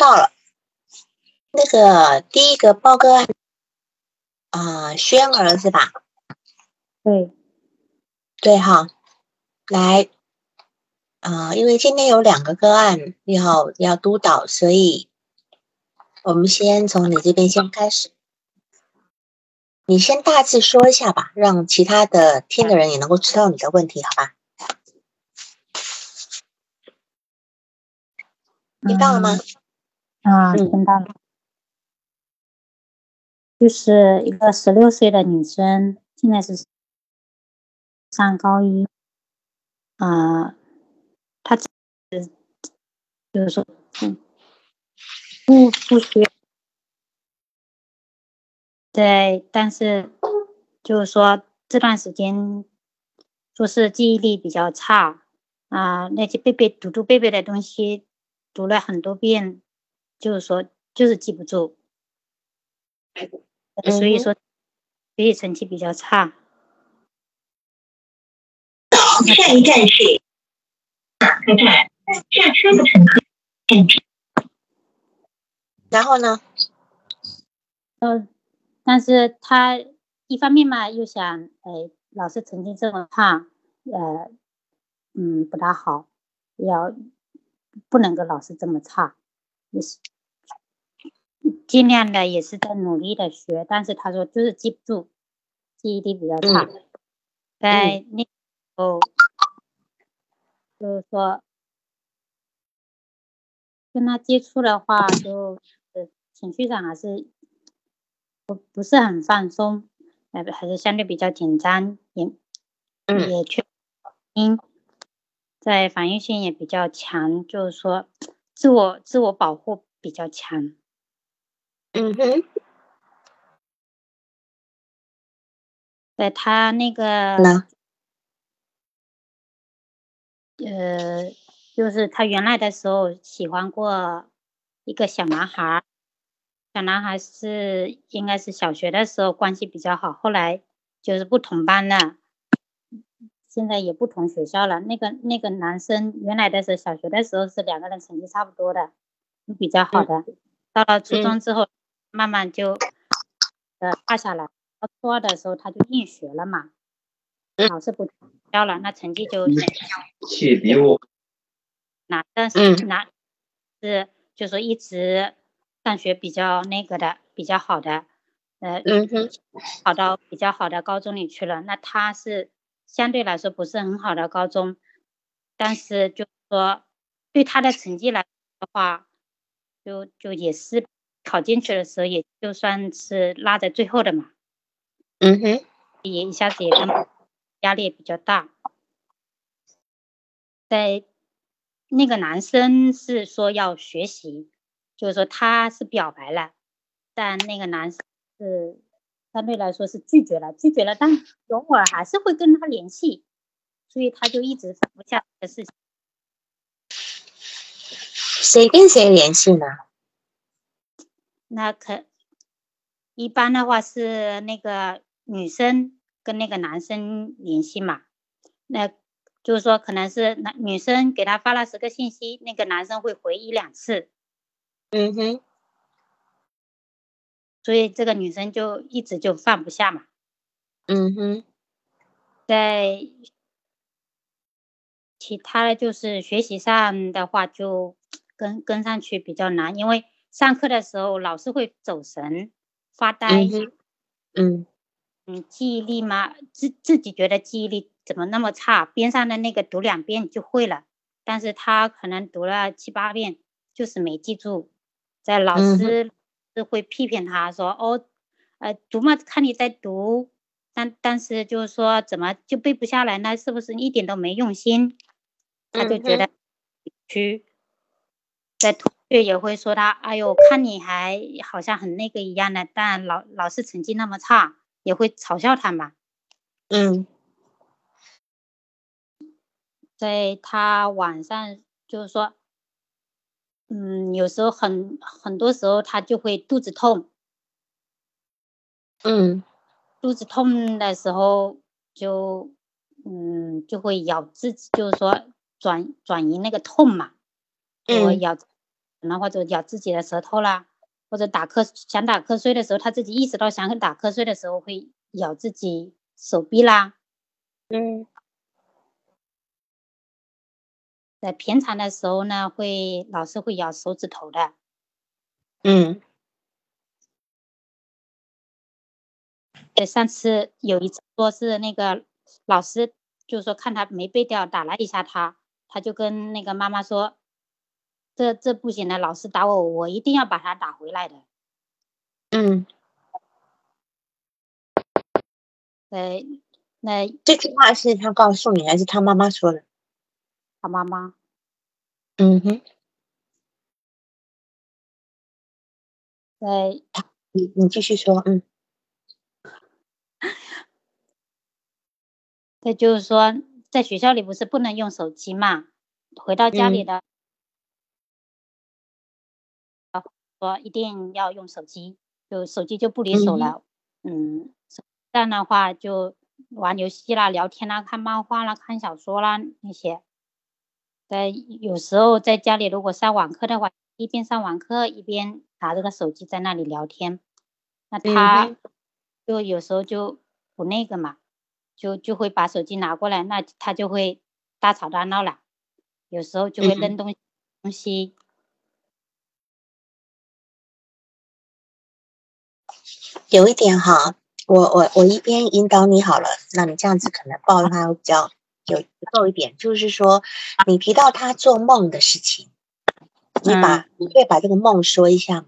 到了。那个第一个报个案，啊，轩儿是吧？对，对哈，来，啊，因为今天有两个个案要要督导，所以我们先从你这边先开始。你先大致说一下吧，让其他的听的人也能够知道你的问题，好吧？听到了吗？啊，听到了。就是一个十六岁的女生，现在是上高一，啊，她就是说，不不学，对，但是就是说这段时间，说是记忆力比较差。啊，那些背背读读背背的东西，读了很多遍，就是说就是记不住。所以说，学习成绩比较差。下一站是马车站，下车的乘客然后呢？呃，但是他一方面嘛，又想，哎，老师成绩这么差，呃，嗯，不大好，要不能够老师这么差，也是。尽量的也是在努力的学，但是他说就是记不住，记忆力比较差。在那时候，就是说跟他接触的话，就情绪上还是不不是很放松，呃，还是相对比较紧张，也也缺因，在防御性也比较强，就是说自我自我保护比较强。嗯哼，对他那个，呃，就是他原来的时候喜欢过一个小男孩，小男孩是应该是小学的时候关系比较好，后来就是不同班了，现在也不同学校了。那个那个男生原来的时候小学的时候是两个人成绩差不多的，比较好的，到了初中之后。慢慢就呃差下来，到初二的时候他就厌学了嘛，老师不教了，那成绩就切比我那但是那是就说一直上学比较那个的比较好的，呃嗯哼，考到比较好的高中里去了。那他是相对来说不是很好的高中，但是就说对他的成绩来的话，就就也是。考进去的时候，也就算是落在最后的嘛。嗯哼，也一下子也压力也比较大。在那个男生是说要学习，就是说他是表白了，但那个男生是相对来说是拒绝了，拒绝了，但偶尔还是会跟他联系，所以他就一直放不下这个事情。谁跟谁联系呢？那可一般的话是那个女生跟那个男生联系嘛，那就是说可能是男女生给他发了十个信息，那个男生会回一两次，嗯哼，所以这个女生就一直就放不下嘛，嗯哼，在其他的就是学习上的话就跟跟上去比较难，因为。上课的时候，老是会走神、发呆，嗯嗯，记忆力嘛，自自己觉得记忆力怎么那么差？边上的那个读两遍就会了，但是他可能读了七八遍，就是没记住。在老师是会批评他说：“哦，呃，读嘛，看你在读，但但是就是说怎么就背不下来呢？是不是一点都没用心？”他就觉得屈，在同学也会说他，哎呦，看你还好像很那个一样的，但老老是成绩那么差，也会嘲笑他嘛。嗯，在他晚上就是说，嗯，有时候很很多时候他就会肚子痛。嗯，肚子痛的时候就嗯就会咬自己，就是说转转移那个痛嘛。我咬然后或者咬自己的舌头啦，或者打瞌想打瞌睡的时候，他自己意识到想打瞌睡的时候会咬自己手臂啦。嗯在平常的时候呢，会老是会咬手指头的。嗯对，上次有一次说是那个老师，就是说看他没背掉，打了一下他，他就跟那个妈妈说，这这不行的，老师打我，我一定要把他打回来的。嗯，呃，那这句话是他告诉你，还是他妈妈说的？他妈妈，嗯哼，呃，你你继续说，嗯那就是说，在学校里不是不能用手机嘛？回到家里嗯的，说一定要用手机，就手机就不离手了。嗯，这样的话就玩游戏啦、聊天啦、看漫画啦、看小说啦那些。在有时候在家里如果上网课的话，一边上网课一边拿着个手机在那里聊天，那嗯他就有时候就不那个嘛，就就会把手机拿过来，那他就会大吵大闹了，有时候就会嗯扔东东西。有一点哈，我我我一边引导你好了，那你这样子可能抱他会比较有够一点。就是说，你提到他做梦的事情，你把、你可以把这个梦说一下吗？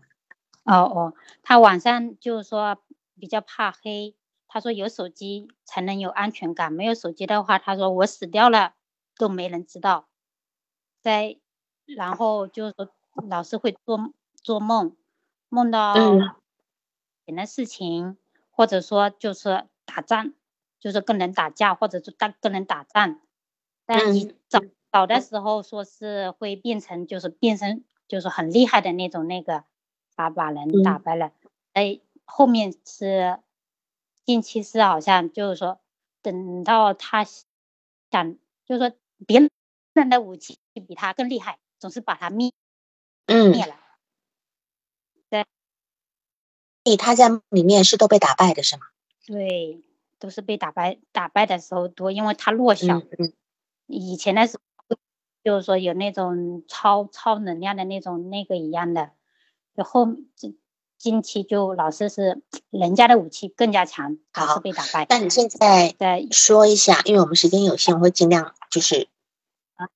哦哦，他晚上就是说比较怕黑，他说有手机才能有安全感，没有手机的话，他说我死掉了都没人知道。在然后就是说老是会做做梦，梦到嗯别的事情，或者说就是打仗，就是跟人打架，或者是打跟人打仗。但一嗯早早的时候说是会变成就是变成就是很厉害的那种那个，把把人打嗯败了。哎，后面是近期是好像就是说等到他想就是说别人的武器比他更厉害，总是把他灭嗯，灭了。所以他在里面是都被打败的是吗？对，都是被打败打败的时候多，因为他弱小。嗯嗯以前的时候，就是说有那种超超能量的那种那个一样的，就后近近期就老是是人家的武器更加强，老好是被打败。那你现在再说一下，因为我们时间有限，我会尽量就是啊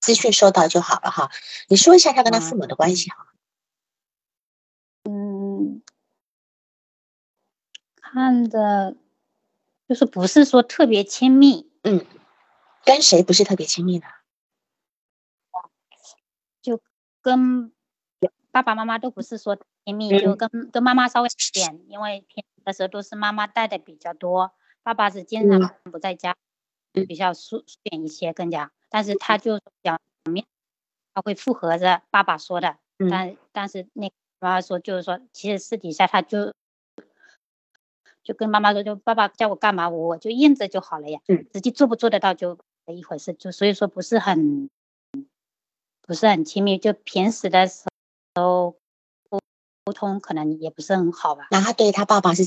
资讯收到就好了哈。你说一下他跟他嗯父母的关系好吗？嗯，看的就是不是说特别亲密，嗯跟谁不是特别亲密的？跟爸爸妈妈都不是说亲密，就跟跟妈妈稍微一点，因为平时的时候都是妈妈带的比较多，爸爸是经常不在家，嗯。比较疏疏远一些更加，但是他就表面他会附和着爸爸说的，嗯。但但是那妈妈说就是说，其实私底下他就就跟妈妈说，就爸爸叫我干嘛，我就应着就好了呀，嗯实际做不做得到就一回事，就所以说不是很不是很亲密，就平时的时候沟沟通可能也不是很好吧。那他对他爸爸是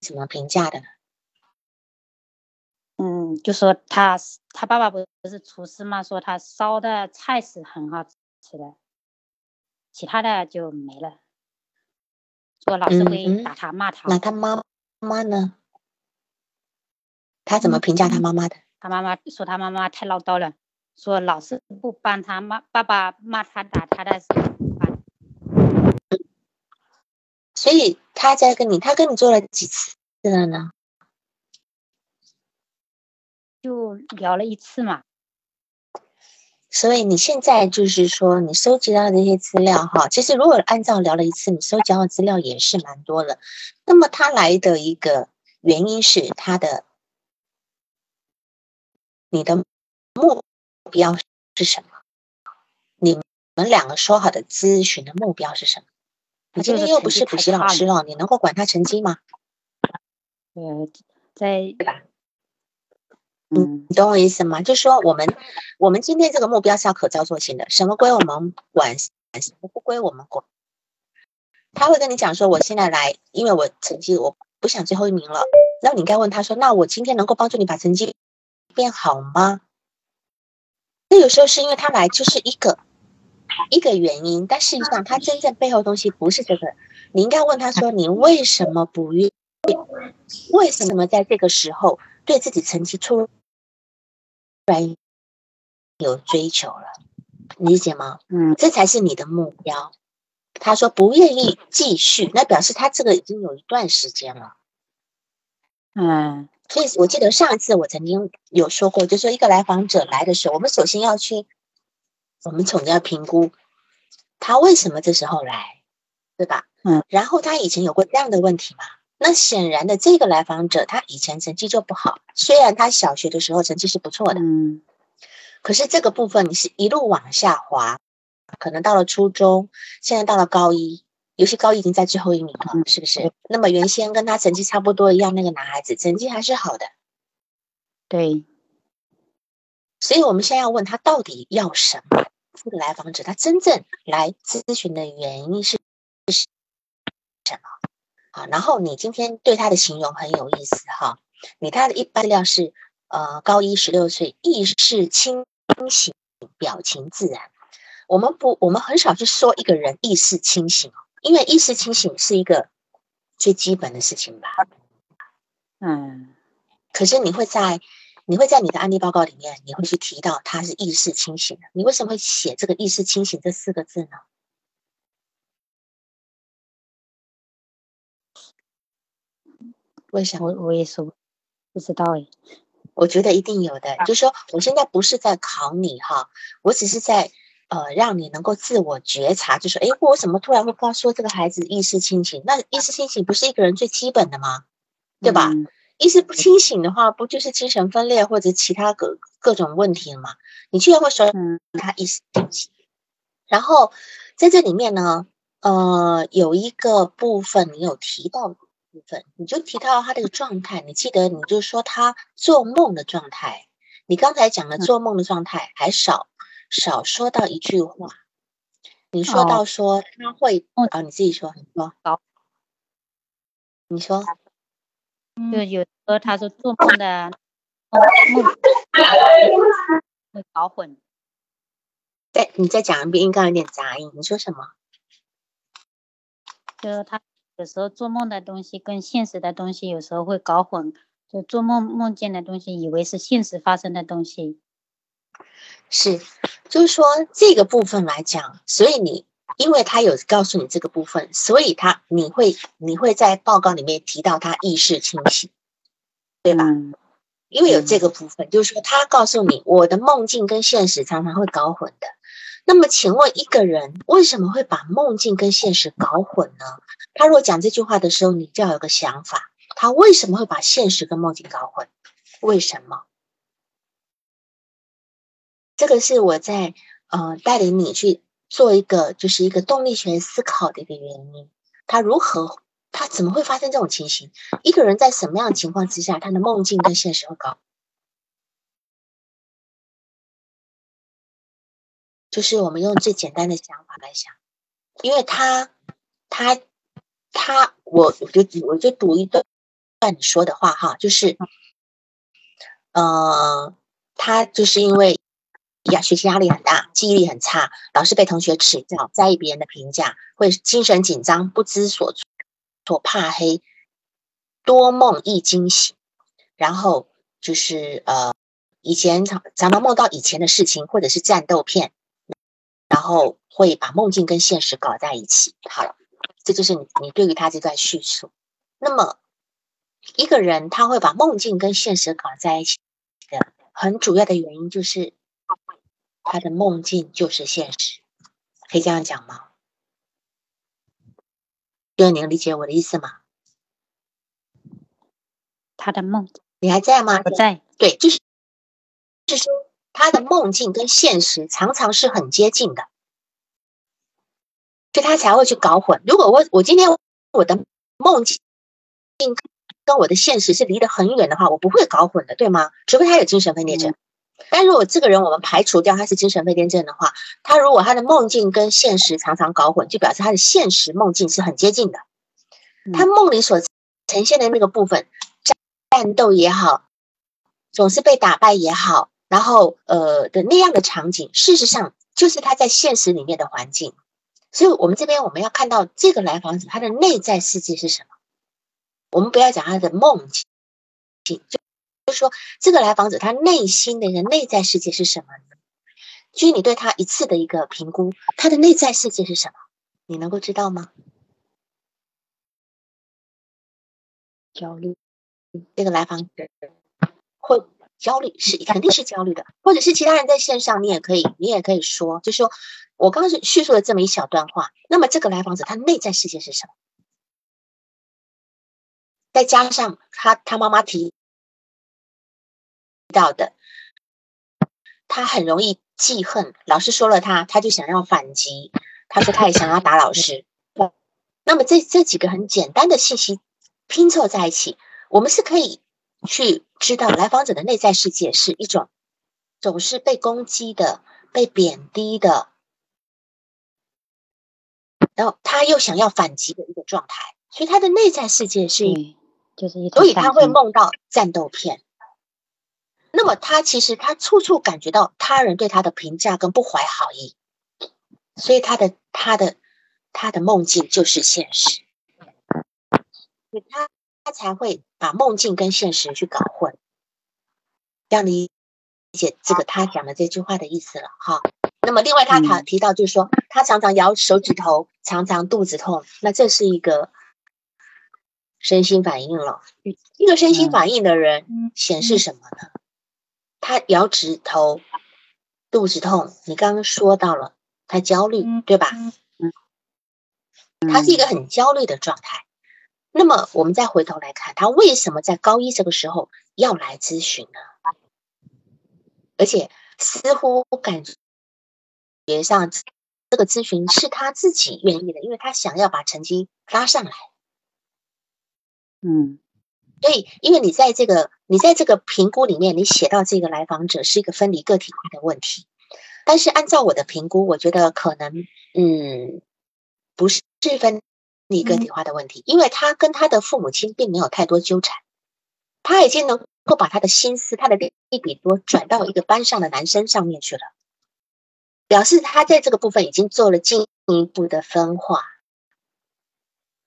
怎么评价的呢？嗯，就说他他爸爸不是厨师嘛，说他烧的菜是很好吃的，其他的就没了。说老是会嗯打他骂他，那他妈妈呢？他怎么评价他妈妈的？他妈妈说他妈妈太唠叨了，说老是不帮他骂爸爸骂他打他的所以他在跟你，他跟你做了几次了呢？就聊了一次嘛。所以你现在就是说，你收集到的这些资料哈，其实如果按照聊了一次，你收集到的资料也是蛮多的。那么他来的一个原因是他的，你的目标是什么？你们两个说好的咨询的目标是什么？你今天又不是补习老师了，你能够管他成绩吗？呃，在对吧？嗯你懂我意思吗？就是说，我们我们今天这个目标是要可操作性的，什么归我们管，什么不归我们管。他会跟你讲说，我现在来，因为我成绩我不想最后一名了。然后你应该问他说，那我今天能够帮助你把成绩变好吗？那有时候是因为他来就是一个一个原因，但事实上他真正背后东西不是这个。你应该问他说，你为什么不愿意？为什么在这个时候对自己成绩出然有追求了？理解吗？嗯这才是你的目标。他说不愿意继续，那表示他这个已经有一段时间了。嗯所以我记得上一次我曾经有说过，就说一个来访者来的时候，我们首先要去，我们总要评估他为什么这时候来，对吧？嗯。然后他以前有过这样的问题吗？那显然的，这个来访者他以前成绩就不好，虽然他小学的时候成绩是不错的，嗯可是这个部分你是一路往下滑，可能到了初中，现在到了高一，尤其高一已经在最后一名了，是不是？那么原先跟他成绩差不多一样那个男孩子，成绩还是好的，对，所以我们现在要问他到底要什么？这个来访者他真正来咨询的原因是是？好，然后你今天对他的形容很有意思哈，你他的一般资料是呃高一十六岁，意识清醒，表情自然。我们不，我们很少去说一个人意识清醒哦，因为意识清醒是一个最基本的事情吧。嗯可是你会在你会在你的案例报告里面，你会去提到他是意识清醒的。你为什么会写这个意识清醒这四个字呢？为什么？我我也说不知道哎，我觉得一定有的。就是说，我现在不是在考你哈，我只是在呃让你能够自我觉察，就说，诶，我怎么突然会告诉这个孩子意识清醒？那意识清醒不是一个人最基本的吗？对吧？嗯意识不清醒的话，不就是精神分裂或者其他各各种问题了吗？你居然会说嗯他意识清醒，然后在这里面呢，呃，有一个部分你有提到的部分，你就提到他这个状态，你记得你就说他做梦的状态，你刚才讲的做梦的状态还少少说到一句话，你说哦到说他会哦啊，你自己说，你说好，你说。就有时候他说做梦的梦会搞混，再你再讲一遍，应该有点杂音。你说什么？就是他有时候做梦的东西跟现实的东西有时候会搞混，就做梦梦见的东西以为是现实发生的东西。是，就是说这个部分来讲，所以你因为他有告诉你这个部分，所以他你会你会在报告里面提到他意识清醒，对吧？嗯因为有这个部分，就是说他告诉你，我的梦境跟现实常常会搞混的。那么，请问一个人为什么会把梦境跟现实搞混呢？他如果讲这句话的时候，你就要有个想法，他为什么会把现实跟梦境搞混？为什么？这个是我在呃带领你去做一个就是一个动力学思考的一个原因。他如何，他怎么会发生这种情形？一个人在什么样的情况之下，他的梦境跟现实会搞？就是我们用最简单的想法来想，因为他他他，我我就我就读一段段你说的话哈，就是呃，他就是因为呀学习压力很大，记忆力很差，老是被同学耻笑，在意别人的评价，会精神紧张，不知所措，怕黑，多梦易惊醒，然后就是呃，以前常常常梦到以前的事情，或者是战斗片，后会把梦境跟现实搞在一起。好了，这就是你你对于他这段叙述。那么一个人他会把梦境跟现实搞在一起的很主要的原因就是他的梦境就是现实，可以这样讲吗？就是你能理解我的意思吗？他的梦你还在吗？不在，对，就是就是说他的梦境跟现实常常是很接近的，所以他才会去搞混。如果我我今天我的梦境跟我的现实是离得很远的话，我不会搞混的，对吗？除非他有精神分裂症。但如果这个人我们排除掉他是精神分裂症的话，他如果他的梦境跟现实常常搞混，就表示他的现实梦境是很接近的。他梦里所呈现的那个部分，战斗也好，总是被打败也好，然后呃的那样的场景，事实上就是他在现实里面的环境。所以，我们这边我们要看到这个来访者他的内在世界是什么。我们不要讲他的梦境，就就是说这个来访者他内心的一个内在世界是什么呢？据你对他一次的一个评估，他的内在世界是什么？你能够知道吗？焦虑，这个来访者会焦虑，是肯定是焦虑的，或者是其他人在线上，你也可以，你也可以说，就说我刚刚是叙述了这么一小段话，那么这个来访者他内在世界是什么？再加上他他妈妈提到的，他很容易记恨，老师说了他，他就想要反击，他说他也想要打老师。那么这这几个很简单的信息。拼凑在一起，我们是可以去知道来访者的内在世界是一种总是被攻击的、被贬低的，然后他又想要反击的一个状态，所以他的内在世界是，就是一，所以他会梦到战斗片。那么他其实他处处感觉到他人对他的评价跟不怀好意，所以他的他的他的梦境就是现实。他他才会把梦境跟现实去搞混，这样理解这个他讲的这句话的意思了哈。那么另外他他提到就是说，他常常摇手指头，常常肚子痛，那这是一个身心反应了。一个身心反应的人显示什么呢？他摇指头，肚子痛，你刚刚说到了他焦虑，对吧？他是一个很焦虑的状态。那么我们再回头来看，他为什么在高一这个时候要来咨询呢？而且似乎感觉上这个咨询是他自己愿意的，因为他想要把成绩拉上来。嗯，所以因为你在这个你在这个评估里面，你写到这个来访者是一个分离个体化的问题，但是按照我的评估，我觉得可能嗯不是分。一个体化的问题，因为他跟他的父母亲并没有太多纠缠，他已经能够把他的心思、他的利比多转到一个班上的男生上面去了，表示他在这个部分已经做了进一步的分化。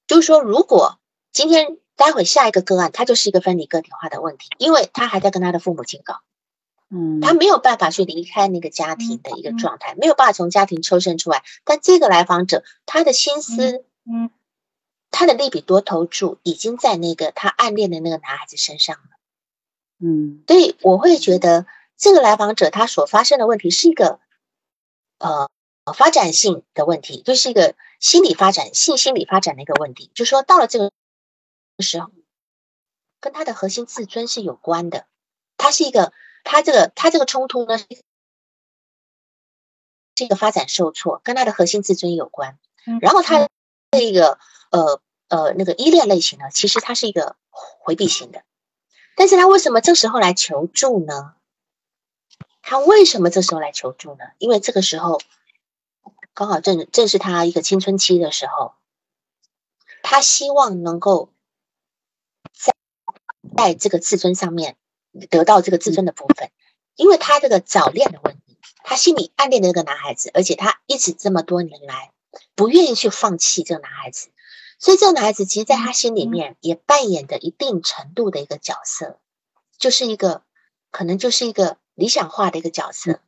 就是说，如果今天待会下一个个案，他就是一个分离个体化的问题，因为他还在跟他的父母亲搞，嗯，他没有办法去离开那个家庭的一个状态，没有办法从家庭抽身出来。但这个来访者，他的心思，嗯。他的利比多投注已经在那个他暗恋的那个男孩子身上了，嗯，所以我会觉得这个来访者他所发生的问题是一个呃发展性的问题，就是一个心理发展性心理发展的一个问题，就是说到了这个时候，跟他的核心自尊是有关的，他是一个他这个他这个冲突呢是一个发展受挫，跟他的核心自尊有关，然后他这个呃。呃，那个依恋类型呢，其实他是一个回避型的，但是他为什么这时候来求助呢？他为什么这时候来求助呢？因为这个时候刚好正正是他一个青春期的时候，他希望能够在在这个自尊上面得到这个自尊的部分，因为他这个早恋的问题，他心里暗恋的那个男孩子，而且他一直这么多年来不愿意去放弃这个男孩子。所以这个男孩子其实在他心里面也扮演着一定程度的一个角色，就是一个可能就是一个理想化的一个角色。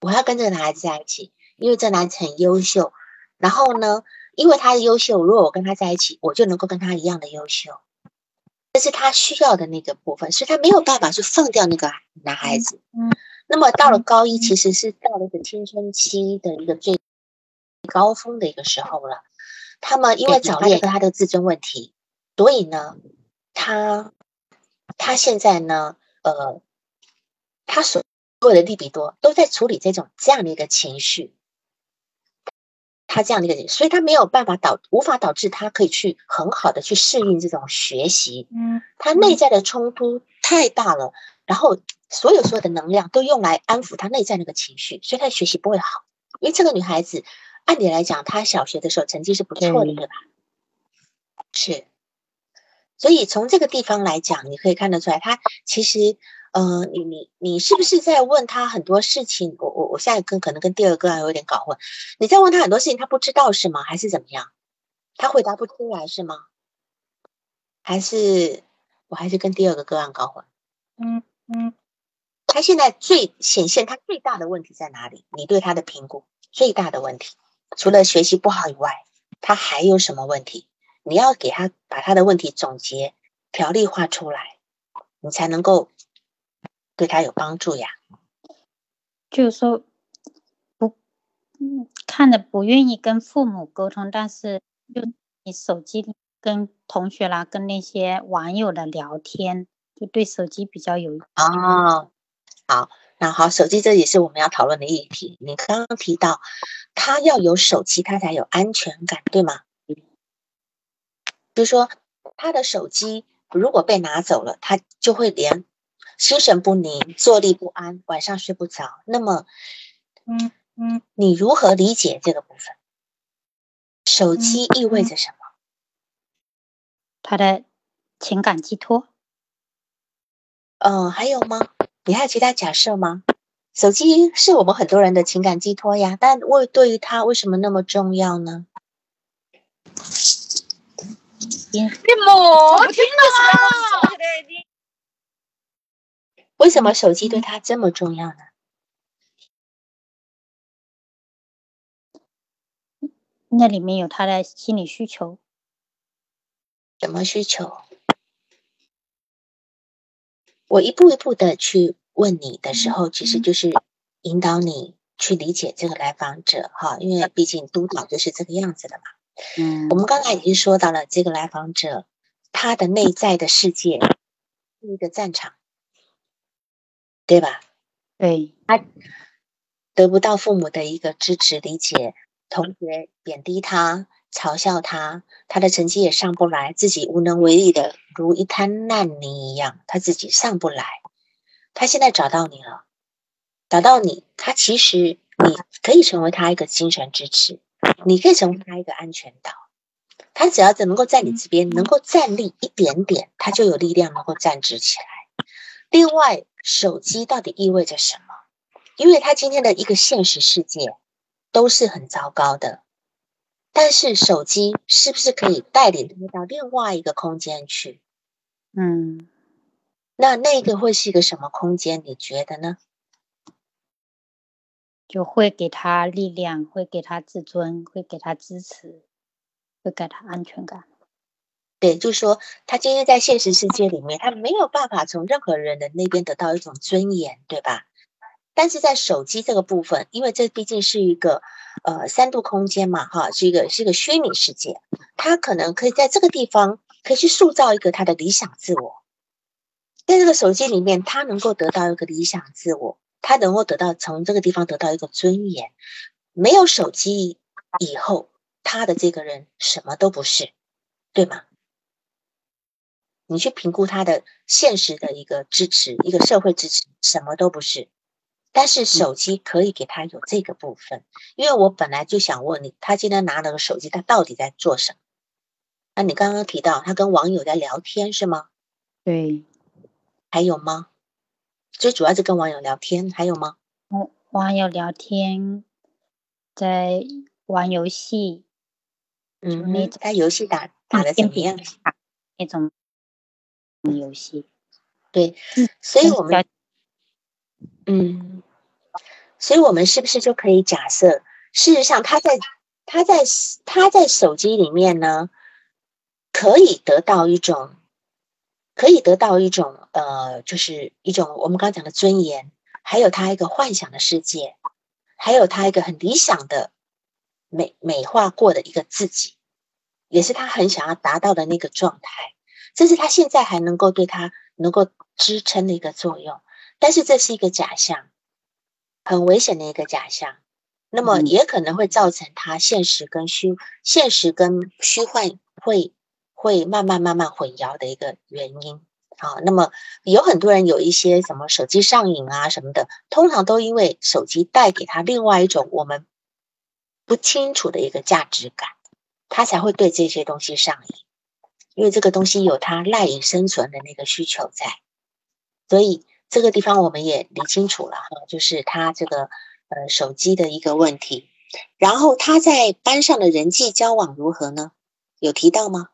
我要跟这个男孩子在一起，因为这男孩子很优秀。然后呢，因为他的优秀，如果我跟他在一起，我就能够跟他一样的优秀。这是他需要的那个部分，所以他没有办法去放掉那个男孩子。嗯。那么到了高一，其实是到了一个青春期的一个最高峰的一个时候了。他们因为早恋和他的自尊问题，所以呢，他他现在呢，呃，他所有的利比多都在处理这种这样的一个情绪。他这样的一个，所以他没有办法导，无法导致他可以去很好的去适应这种学习。嗯，他内在的冲突太大了，然后所有所有的能量都用来安抚他内在那个情绪，所以他学习不会好。因为这个女孩子，按理来讲，他小学的时候成绩是不错的，对吧？是。所以从这个地方来讲，你可以看得出来，他其实。呃，你你你是不是在问他很多事情？我我我现在跟可能跟第二个案有点搞混。你在问他很多事情，他不知道是吗？还是怎么样？他回答不出来是吗？还是我还是跟第二个个案搞混？嗯嗯。他现在最显现他最大的问题在哪里？你对他的评估最大的问题，除了学习不好以外，他还有什么问题？你要给他把他的问题总结条例化出来，你才能够。对他有帮助呀，就是说不，嗯，看着不愿意跟父母沟通，但是就你手机跟同学啦，跟那些网友的聊天，就对手机比较有哦。好，那好，手机这也是我们要讨论的议题。你刚刚提到他要有手机，他才有安全感，对吗？就是说他的手机如果被拿走了，他就会连。心神不宁，坐立不安，晚上睡不着。那么，嗯嗯，你如何理解这个部分？手机意味着什么？他的情感寄托。嗯，还有吗？你还有其他假设吗？手机是我们很多人的情感寄托呀，但为对于它为什么那么重要呢？你莫听了。为什么手机对他这么重要呢？那里面有他的心理需求。什么需求？我一步一步的去问你的时候，其实就是引导你去理解这个来访者哈，因为毕竟督导就是这个样子的嘛。嗯，我们刚才已经说到了这个来访者，他的内在的世界是一个战场。对吧？对，他得不到父母的一个支持理解，同学贬低他、嘲笑他，他的成绩也上不来，自己无能为力的如一滩烂泥一样，他自己上不来。他现在找到你了，找到你，他其实你可以成为他一个精神支持，你可以成为他一个安全岛。他只要能够在你这边能够站立一点点，他就有力量能够站直起来。另外。手机到底意味着什么？因为他今天的一个现实世界都是很糟糕的，但是手机是不是可以带领他到另外一个空间去？嗯，那那个会是一个什么空间？你觉得呢？就会给他力量，会给他自尊，会给他支持，会给他安全感。对，就是说，他今天在现实世界里面，他没有办法从任何人的那边得到一种尊严，对吧？但是在手机这个部分，因为这毕竟是一个呃三度空间嘛，哈，是一个是一个虚拟世界，他可能可以在这个地方可以去塑造一个他的理想自我，在这个手机里面，他能够得到一个理想自我，他能够得到从这个地方得到一个尊严。没有手机以后，他的这个人什么都不是，对吗？你去评估他的现实的一个支持，一个社会支持，什么都不是。但是手机可以给他有这个部分，因为我本来就想问你，他今天拿了个手机，他到底在做什么？那你刚刚提到他跟网友在聊天是吗？对。还有吗？最主要是跟网友聊天，还有吗？网网友聊天，在玩游戏。嗯，他游戏打打的怎么样？那种。游戏，对，所以我们，嗯，所以我们是不是就可以假设，事实上他在他在他在手机里面呢，可以得到一种，可以得到一种呃，就是一种我们刚讲的尊严，还有他一个幻想的世界，还有他一个很理想的美美化过的一个自己，也是他很想要达到的那个状态。这是他现在还能够对他能够支撑的一个作用，但是这是一个假象，很危险的一个假象。那么也可能会造成他现实跟虚、现实跟虚幻会会慢慢慢慢混淆的一个原因。好，那么有很多人有一些什么手机上瘾啊什么的，通常都因为手机带给他另外一种我们不清楚的一个价值感，他才会对这些东西上瘾。因为这个东西有他赖以生存的那个需求在，所以这个地方我们也理清楚了哈，就是他这个呃手机的一个问题。然后他在班上的人际交往如何呢？有提到吗？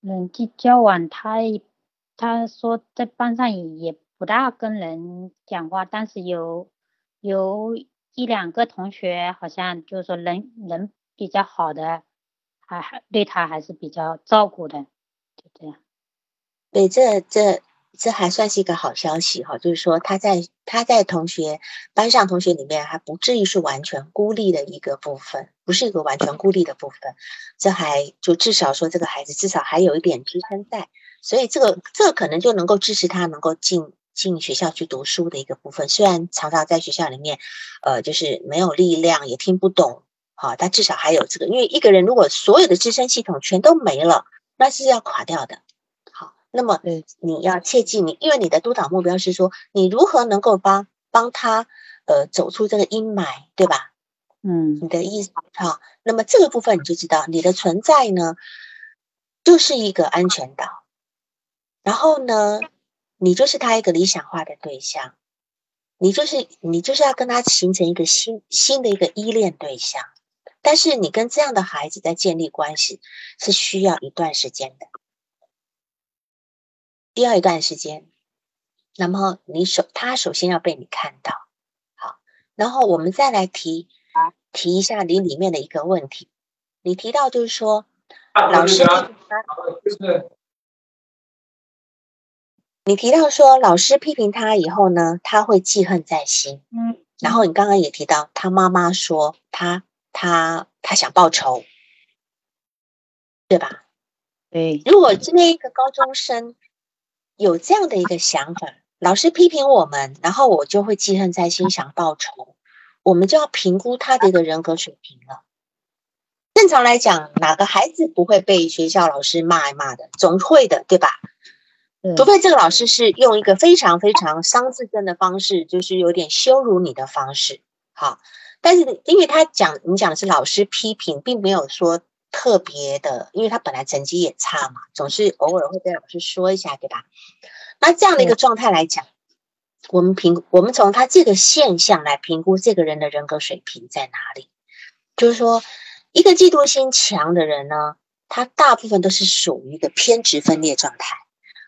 人际交往，他他说在班上也也不大跟人讲话，但是有有一两个同学好像就是说人人。比较好的，还还对他还是比较照顾的，就这样。对，这这这还算是一个好消息哈，就是说他在他在同学班上同学里面还不至于是完全孤立的一个部分，不是一个完全孤立的部分。这还就至少说这个孩子至少还有一点支撑在，所以这个这可能就能够支持他能够进进学校去读书的一个部分。虽然常常在学校里面，呃，就是没有力量，也听不懂。好，他至少还有这个，因为一个人如果所有的支撑系统全都没了，那是要垮掉的。好，那么你要切记，你因为你的督导目标是说，你如何能够帮帮他呃走出这个阴霾，对吧？嗯，你的意思好，那么这个部分你就知道，你的存在呢就是一个安全岛，然后呢，你就是他一个理想化的对象，你就是你就是要跟他形成一个新新的一个依恋对象。但是你跟这样的孩子在建立关系是需要一段时间的，需要一段时间。那么你首他首先要被你看到，好，然后我们再来提提一下你里面的一个问题。你提到就是说，老师批评他，你提到说老师批评他以后呢，他会记恨在心。嗯，然后你刚刚也提到他妈妈说他。他他想报仇，对吧？对。如果今天一个高中生有这样的一个想法，老师批评我们，然后我就会记恨在心，想报仇，我们就要评估他的一个人格水平了。正常来讲，哪个孩子不会被学校老师骂一骂的？总会的，对吧？除非这个老师是用一个非常非常伤自尊的方式，就是有点羞辱你的方式，好。但是，因为他讲你讲的是老师批评，并没有说特别的，因为他本来成绩也差嘛，总是偶尔会被老师说一下，对吧？那这样的一个状态来讲，我们评，我们从他这个现象来评估这个人的人格水平在哪里？就是说，一个嫉妒心强的人呢，他大部分都是属于一个偏执分裂状态。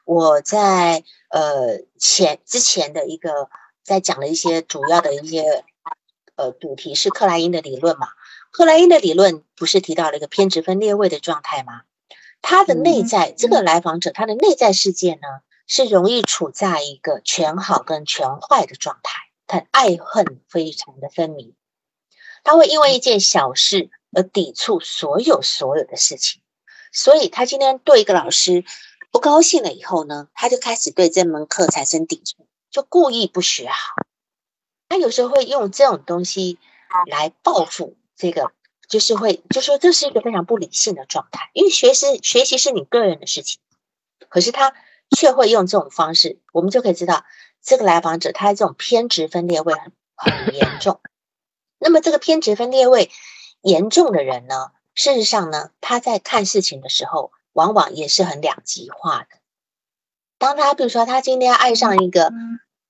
我在呃前之前的一个在讲了一些主要的一些。呃，主题是克莱因的理论嘛？克莱因的理论不是提到了一个偏执分裂位的状态吗？他的内在这个来访者，他的内在世界呢，是容易处在一个全好跟全坏的状态，他爱恨非常的分明，他会因为一件小事而抵触所有所有的事情，所以他今天对一个老师不高兴了以后呢，他就开始对这门课产生抵触，就故意不学好。他有时候会用这种东西来报复这个，就是会就说这是一个非常不理性的状态，因为学习学习是你个人的事情，可是他却会用这种方式，我们就可以知道这个来访者他这种偏执分裂会很很严重。那么这个偏执分裂位严重的人呢，事实上呢，他在看事情的时候，往往也是很两极化的。当他比如说他今天爱上一个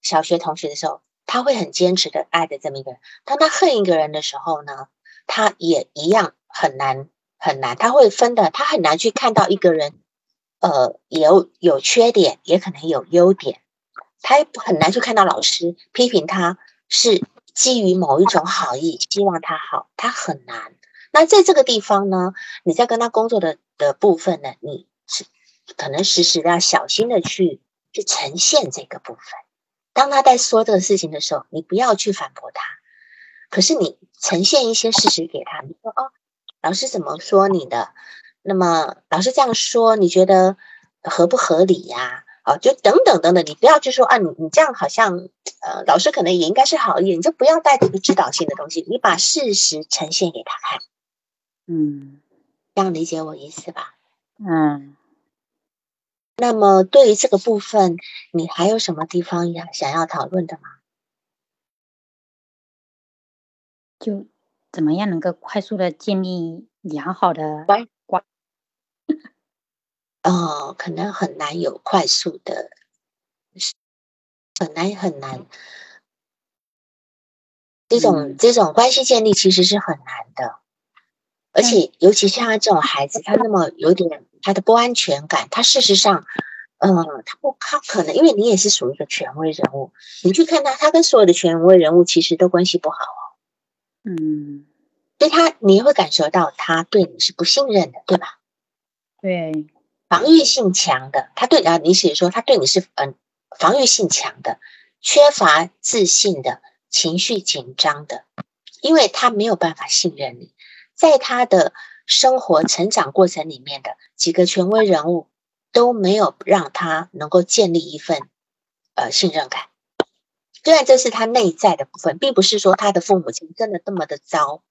小学同学的时候。他会很坚持的爱的这么一个人，当他恨一个人的时候呢，他也一样很难很难，他会分的，他很难去看到一个人，呃，有有缺点，也可能有优点，他也很难去看到老师批评他是基于某一种好意，希望他好，他很难。那在这个地方呢，你在跟他工作的的部分呢，你是可能时时要小心的去去呈现这个部分。当他在说这个事情的时候，你不要去反驳他，可是你呈现一些事实给他。你说：“哦，老师怎么说你的？那么老师这样说，你觉得合不合理呀？啊，就等等等等，你不要就说啊，你你这样好像呃，老师可能也应该是好一点，你就不要带这个指导性的东西，你把事实呈现给他看，嗯这样理解我意思吧？嗯，那么对于这个部分，你还有什么地方要想要讨论的吗？就怎么样能够快速的建立良好的关关？哦，可能很难有快速的，很难很难。这种嗯这种关系建立其实是很难的，而且尤其像他这种孩子，他那么有点他的不安全感，他事实上，嗯，他不，他可能因为你也是属于一个权威人物，你去看他，他跟所有的权威人物其实都关系不好哦，嗯，所以他你会感受到他对你是不信任的，对吧？对，防御性强的，他对啊，你写说他对你是嗯防御性强的，缺乏自信的，情绪紧张的，因为他没有办法信任你，在他的生活成长过程里面的几个权威人物都没有让他能够建立一份呃信任感。虽然这是他内在的部分，并不是说他的父母亲真的这么的糟，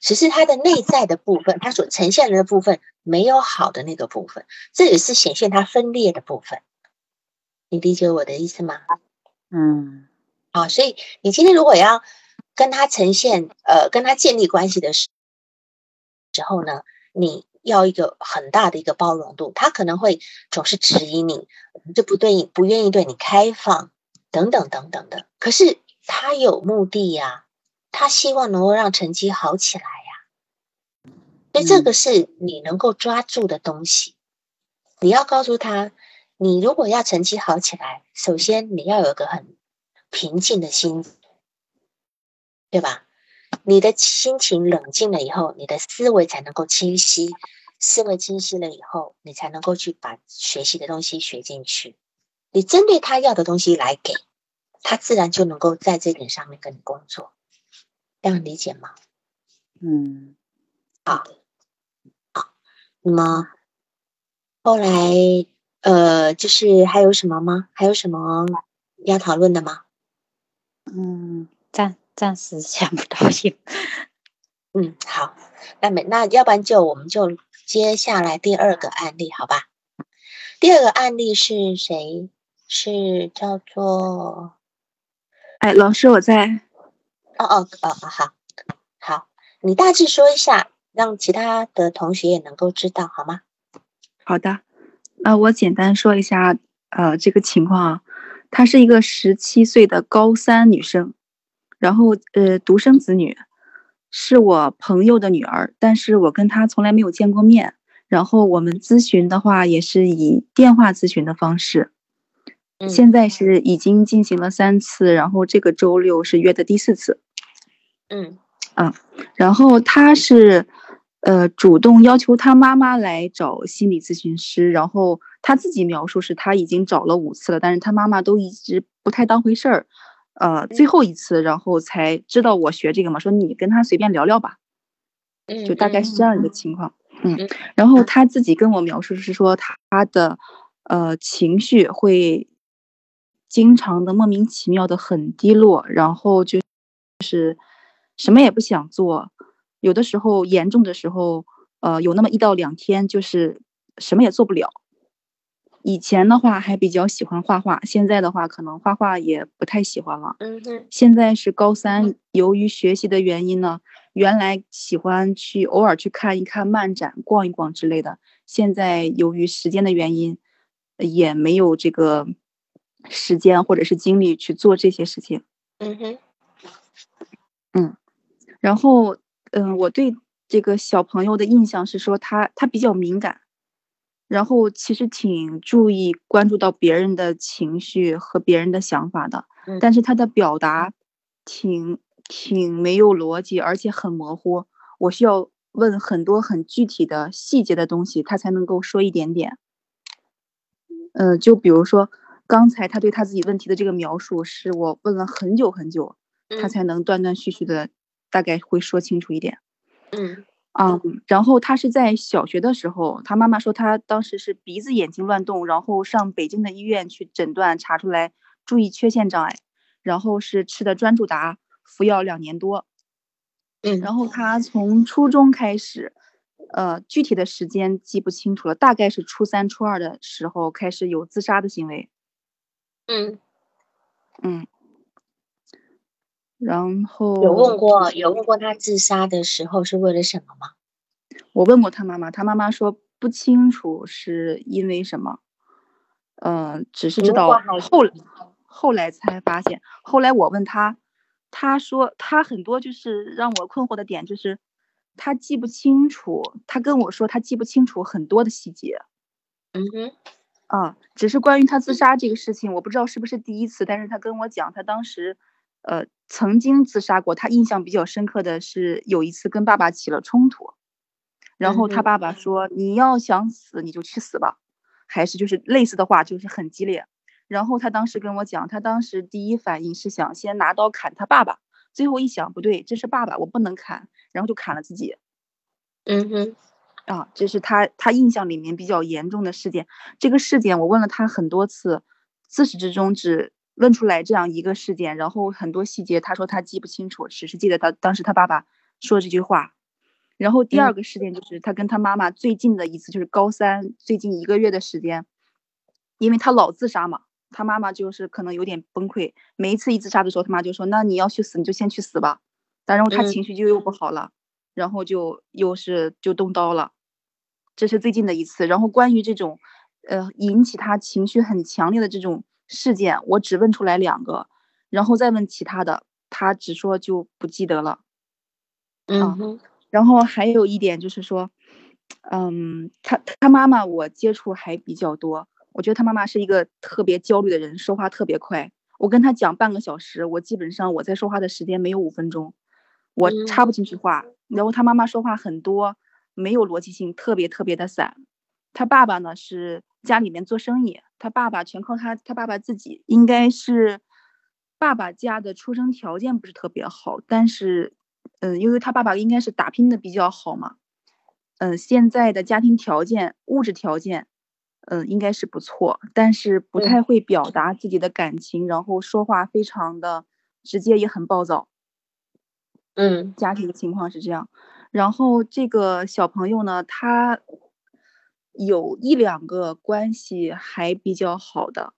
只是他的内在的部分，他所呈现的部分没有好的那个部分，这也是显现他分裂的部分。你理解我的意思吗？嗯啊，所以你今天如果要跟他呈现，呃，跟他建立关系的时时候呢，你要一个很大的一个包容度，他可能会总是质疑你，就不对，不愿意对你开放，等等等等的。可是他有目的呀，他希望能够让成绩好起来呀，所以这个是你能够抓住的东西。你要告诉他，你如果要成绩好起来，首先你要有个很平静的心，对吧？你的心情冷静了以后，你的思维才能够清晰。思维清晰了以后，你才能够去把学习的东西学进去。你针对他要的东西来给他，自然就能够在这点上面跟你工作。这样理解吗？嗯，那么后来，呃，就是还有什么吗？还有什么要讨论的吗？嗯，暂暂时想不到有。嗯，好，那没那要不然就我们就接下来第二个案例，好吧？第二个案例是谁？是叫做哎，老师，我在。哦哦哦哦，好，好，你大致说一下，让其他的同学也能够知道，好吗？好的，那我简单说一下，呃，这个情况啊，她是一个十七岁的高三女生，然后呃，独生子女，是我朋友的女儿，但是我跟她从来没有见过面，然后我们咨询的话也是以电话咨询的方式，嗯。现在是已经进行了三次，然后这个周六是约的第四次。嗯。然后他是，呃，主动要求他妈妈来找心理咨询师，然后他自己描述是他已经找了五次了，但是他妈妈都一直不太当回事儿，呃，最后一次然后才知道我学这个嘛，说你跟他随便聊聊吧，嗯，就大概是这样一个情况，嗯嗯，然后他自己跟我描述是说他的，呃，情绪会经常的莫名其妙的很低落，然后就是什么也不想做，有的时候严重的时候，呃，有那么一到两天就是什么也做不了。以前的话还比较喜欢画画，现在的话可能画画也不太喜欢了。嗯，现在是高三，由于学习的原因呢，原来喜欢去偶尔去看一看漫展、逛一逛之类的，现在由于时间的原因，呃也没有这个时间或者是精力去做这些事情。嗯哼，嗯然后，嗯、我对这个小朋友的印象是说他他比较敏感，然后其实挺注意关注到别人的情绪和别人的想法的，嗯但是他的表达挺挺没有逻辑，而且很模糊。我需要问很多很具体的细节的东西，他才能够说一点点。嗯、就比如说刚才他对他自己问题的这个描述，是我问了很久很久，他嗯才能断断续续的大概会说清楚一点。嗯嗯，然后他是在小学的时候，他妈妈说他当时是鼻子眼睛乱动，然后上北京的医院去诊断，查出来注意缺陷障碍，然后是吃的专注达，服药两年多。嗯，然后他从初中开始，呃，具体的时间记不清楚了，大概是初三、初二的时候开始有自杀的行为。嗯嗯，然后有问过有问过他自杀的时候是为了什么吗？我问过他妈妈，他妈妈说不清楚是因为什么，呃，只是知道后后来才发现。后来我问他，他说他很多就是让我困惑的点就是他记不清楚，他跟我说他记不清楚很多的细节。嗯哼，啊，只是关于他自杀这个事情，我不知道是不是第一次，但是他跟我讲，他当时呃曾经自杀过，他印象比较深刻的是有一次跟爸爸起了冲突。然后他爸爸说：“你要想死，你就去死吧。”还是就是类似的话，就是很激烈。然后他当时跟我讲，他当时第一反应是想先拿刀砍他爸爸，最后一想不对，这是爸爸，我不能砍，然后就砍了自己。嗯哼，啊，这是他他印象里面比较严重的事件。这个事件我问了他很多次，自始至终只问出来这样一个事件，然后很多细节他说他记不清楚，只是记得他当时他爸爸说这句话。然后第二个事件就是他跟他妈妈最近的一次，就是高三最近一个月的时间，因为他老自杀嘛，他妈妈就是可能有点崩溃。每一次一自杀的时候，他妈就说：“那你要去死，你就先去死吧。”然后他情绪就又不好了，然后就又是就动刀了。这是最近的一次。然后关于这种，呃，引起他情绪很强烈的这种事件，我只问出来两个，然后再问其他的，他只说就不记得了。嗯。然后还有一点就是说，嗯，他他妈妈我接触还比较多，我觉得他妈妈是一个特别焦虑的人，说话特别快。我跟他讲半个小时，我基本上我在说话的时间没有五分钟，我插不进去话。然后他妈妈说话很多，没有逻辑性，特别特别的散。他爸爸呢是家里面做生意，他爸爸全靠他，他爸爸自己应该是爸爸家的出生条件不是特别好，但是。嗯，因为他爸爸应该是打拼的比较好嘛，嗯，现在的家庭条件、物质条件，嗯，应该是不错，但是不太会表达自己的感情，然后说话非常的直接，也很暴躁。嗯，家庭的情况是这样。然后这个小朋友呢，他有一两个关系还比较好的。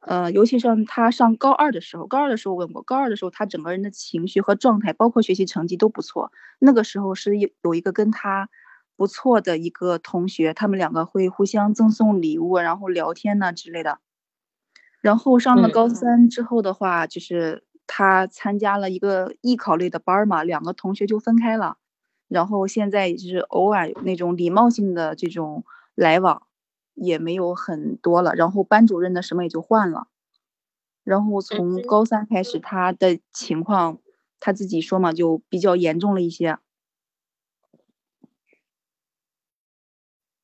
呃，尤其是他上高二的时候，高二的时候问过，高二的时候他整个人的情绪和状态，包括学习成绩都不错。那个时候是有有一个跟他不错的一个同学，他们两个会互相赠送礼物，然后聊天呐之类的。然后上了高三之后的话，就是他参加了一个艺考类的班嘛，两个同学就分开了。然后现在就是偶尔有那种礼貌性的这种来往。也没有很多了，然后班主任的什么也就换了，然后从高三开始，他的情况他自己说嘛，就比较严重了一些。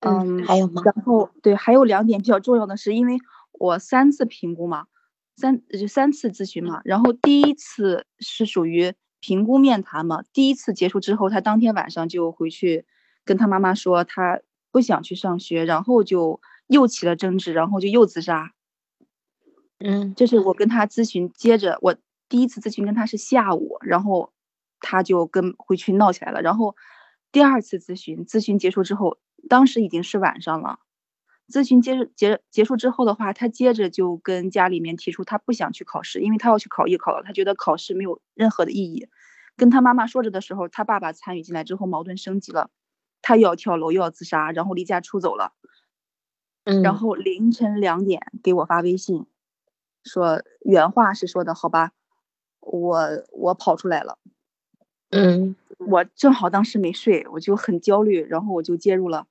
嗯，还有吗？然后对，还有两点比较重要的是，因为我三次评估嘛，三就三次咨询嘛，然后第一次是属于评估面谈嘛，第一次结束之后，他当天晚上就回去跟他妈妈说他。不想去上学，然后就又起了争执，然后就又自杀。嗯，这是我跟他咨询，接着我第一次咨询跟他是下午，然后他就跟回去闹起来了。然后第二次咨询，咨询结束之后，当时已经是晚上了。咨询结结结束之后的话，他接着就跟家里面提出他不想去考试，因为他要去考艺考了，他觉得考试没有任何的意义。跟他妈妈说着的时候，他爸爸参与进来之后，矛盾升级了。他又要跳楼，又要自杀，然后离家出走了。嗯，然后凌晨两点给我发微信，说原话是说的，好吧，我我跑出来了。嗯，我正好当时没睡，我就很焦虑，然后我就介入了，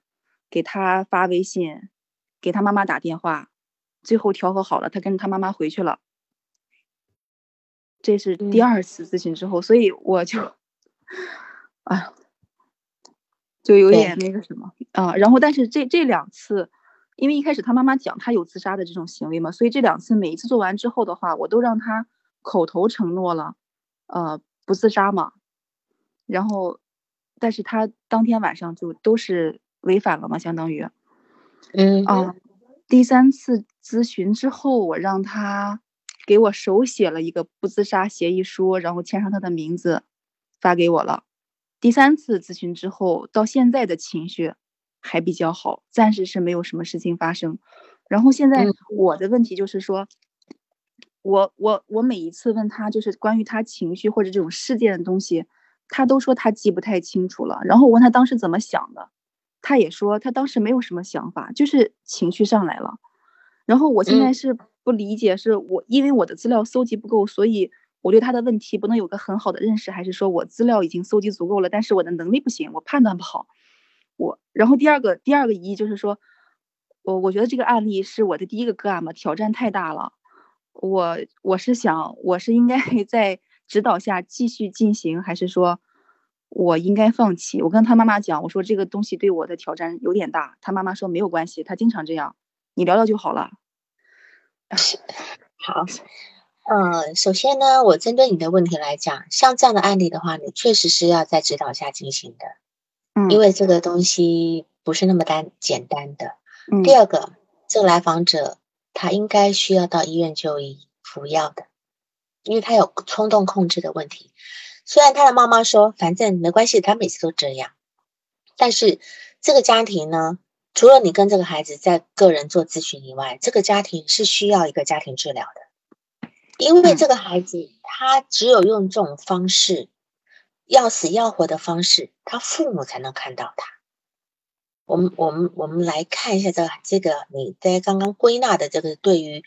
给他发微信，给他妈妈打电话，最后调和好了，他跟着他妈妈回去了。这是第二次咨询之后，所以我就，哎呀。就有点那个什么啊，然后但是这这两次，因为一开始他妈妈讲他有自杀的这种行为嘛，所以这两次每一次做完之后的话，我都让他口头承诺了，呃，不自杀嘛。然后但是他当天晚上就都是违反了嘛，相当于，嗯啊，第三次咨询之后，我让他给我手写了一个不自杀协议书，然后签上他的名字，发给我了。第三次咨询之后，到现在的情绪还比较好，暂时是没有什么事情发生。然后现在嗯我的问题就是说，我我我每一次问他，就是关于他情绪或者这种事件的东西，他都说他记不太清楚了。然后我问他当时怎么想的，他也说他当时没有什么想法，就是情绪上来了。然后我现在嗯是不理解，是我因为我的资料搜集不够，所以我对他的问题不能有个很好的认识，还是说我资料已经搜集足够了，但是我的能力不行，我判断不好。我然后第二个第二个疑义就是说，我我觉得这个案例是我的第一个个案嘛，挑战太大了。我我是想，我是应该 在指导下继续进行，还是说我应该放弃？我跟他妈妈讲，我说这个东西对我的挑战有点大。他妈妈说没有关系，他经常这样，你聊聊就好了。好，呃，首先呢，我针对你的问题来讲，像这样的案例的话，你确实是要在指导下进行的，嗯，因为这个东西不是那么单简单的。嗯第二个，这个来访者他应该需要到医院就医服药的，因为他有冲动控制的问题。虽然他的妈妈说反正没关系，他每次都这样，但是这个家庭呢，除了你跟这个孩子在个人做咨询以外，这个家庭是需要一个家庭治疗的，因为嗯。这个孩子他只有用这种方式，要死要活的方式，他父母才能看到他。我们我们我们来看一下这个这个你在刚刚归纳的这个对于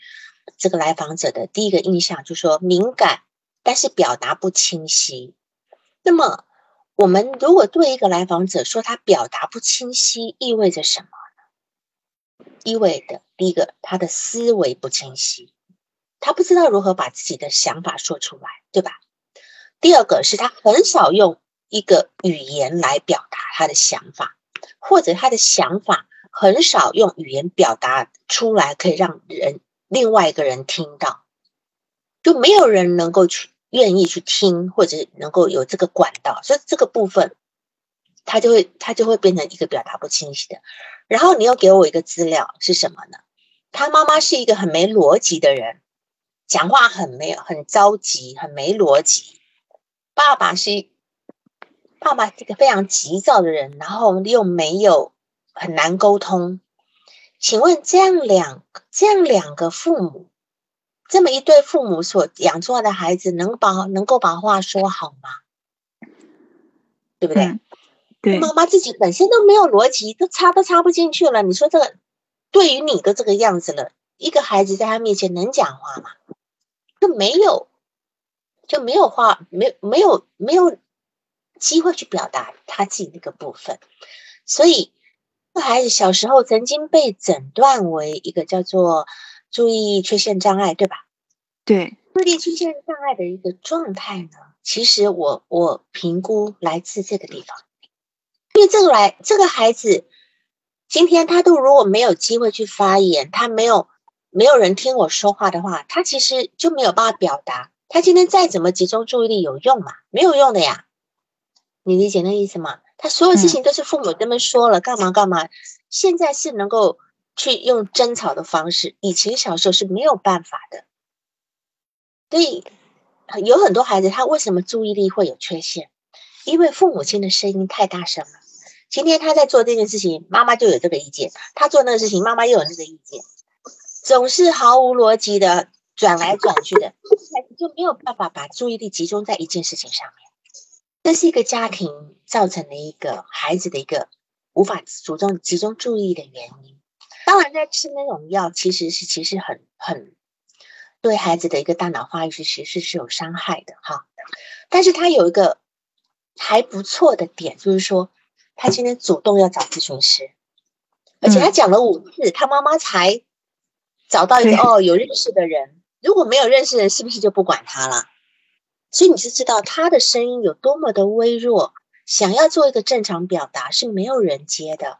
这个来访者的第一个印象，就是说敏感，但是表达不清晰。那么我们如果对一个来访者说他表达不清晰，意味着什么呢？意味着第一个，他的思维不清晰，他不知道如何把自己的想法说出来，对吧？第二个是他很少用一个语言来表达他的想法。或者他的想法很少用语言表达出来，可以让人另外一个人听到，就没有人能够去愿意去听，或者能够有这个管道，所以这个部分他就会他就会变成一个表达不清晰的。然后你又给我一个资料是什么呢？他妈妈是一个很没逻辑的人，讲话很没有很着急，很没逻辑。爸爸是。爸爸是一个非常急躁的人，然后又没有很难沟通。请问这样两这样两个父母，这么一对父母所养出来的孩子，能把能够把话说好吗？对不对？嗯对，妈妈自己本身都没有逻辑，都插都插不进去了。你说这个对于你的这个样子了，一个孩子在他面前能讲话吗？就没有，就没有话，没没有没有。机会去表达他自己那个部分，所以这孩子小时候曾经被诊断为一个叫做注意力缺陷障碍，对吧？对，注意力缺陷障碍的一个状态呢，其实我我评估来自这个地方，因为这个来这个孩子今天他都如果没有机会去发言，他没有没有人听我说话的话，他其实就没有办法表达。他今天再怎么集中注意力有用吗？没有用的呀。你理解那意思吗？他所有事情都是父母这么说了，干嘛干嘛。现在是能够去用争吵的方式，以前小时候是没有办法的。所以有很多孩子，他为什么注意力会有缺陷？因为父母亲的声音太大声了。今天他在做这件事情，妈妈就有这个意见；他做那个事情，妈妈又有那个意见，总是毫无逻辑的转来转去的，孩子就没有办法把注意力集中在一件事情上面。这是一个家庭造成的一个孩子的一个无法主动集中注意的原因。当然，在吃那种药，其实是其实很很对孩子的一个大脑发育是其实是有伤害的哈。但是他有一个还不错的点，就是说他今天主动要找咨询师，而且他讲了五次，他妈妈才找到一个哦有认识的人。如果没有认识的人，是不是就不管他了？所以你是知道他的声音有多么的微弱，想要做一个正常表达是没有人接的，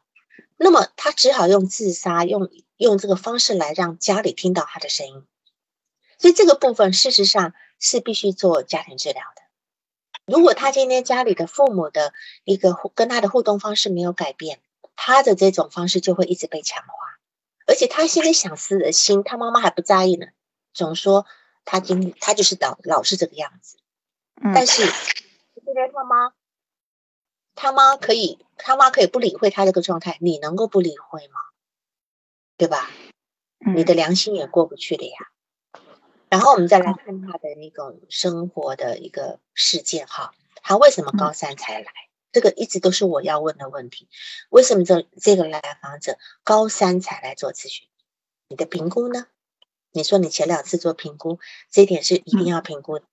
那么他只好用自杀，用用这个方式来让家里听到他的声音。所以这个部分事实上是必须做家庭治疗的。如果他今天家里的父母的一个跟他的互动方式没有改变，他的这种方式就会一直被强化。而且他现在想死的心，他妈妈还不在意呢，总说他今他就是老老是这个样子。嗯但是今天他妈，他妈可以，他妈可以不理会他这个状态，你能够不理会吗？对吧？你嗯的良心也过不去的呀。然后我们再来看他的那种生活的一个事件哈，他为什么高三才来？这个一直都是我要问的问题。为什么这这个来访者高三才来做咨询？你的评估呢？你说你前两次做评估，这一点是一定要评估的。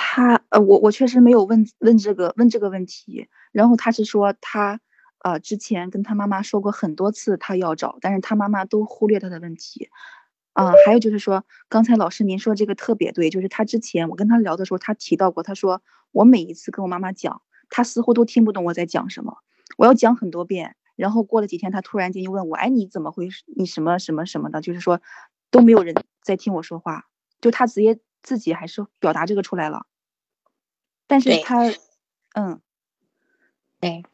他呃，我我确实没有问问这个问这个问题，然后他是说他呃之前跟他妈妈说过很多次他要找，但是他妈妈都忽略他的问题。啊、还有就是说，刚才老师您说这个特别对，就是他之前我跟他聊的时候，他提到过，他说我每一次跟我妈妈讲，他似乎都听不懂我在讲什么，我要讲很多遍，然后过了几天，他突然间又问我，哎，你怎么回事？你什么什么什么的，就是说都没有人在听我说话，就他直接自己还是表达这个出来了，但是他，嗯，对，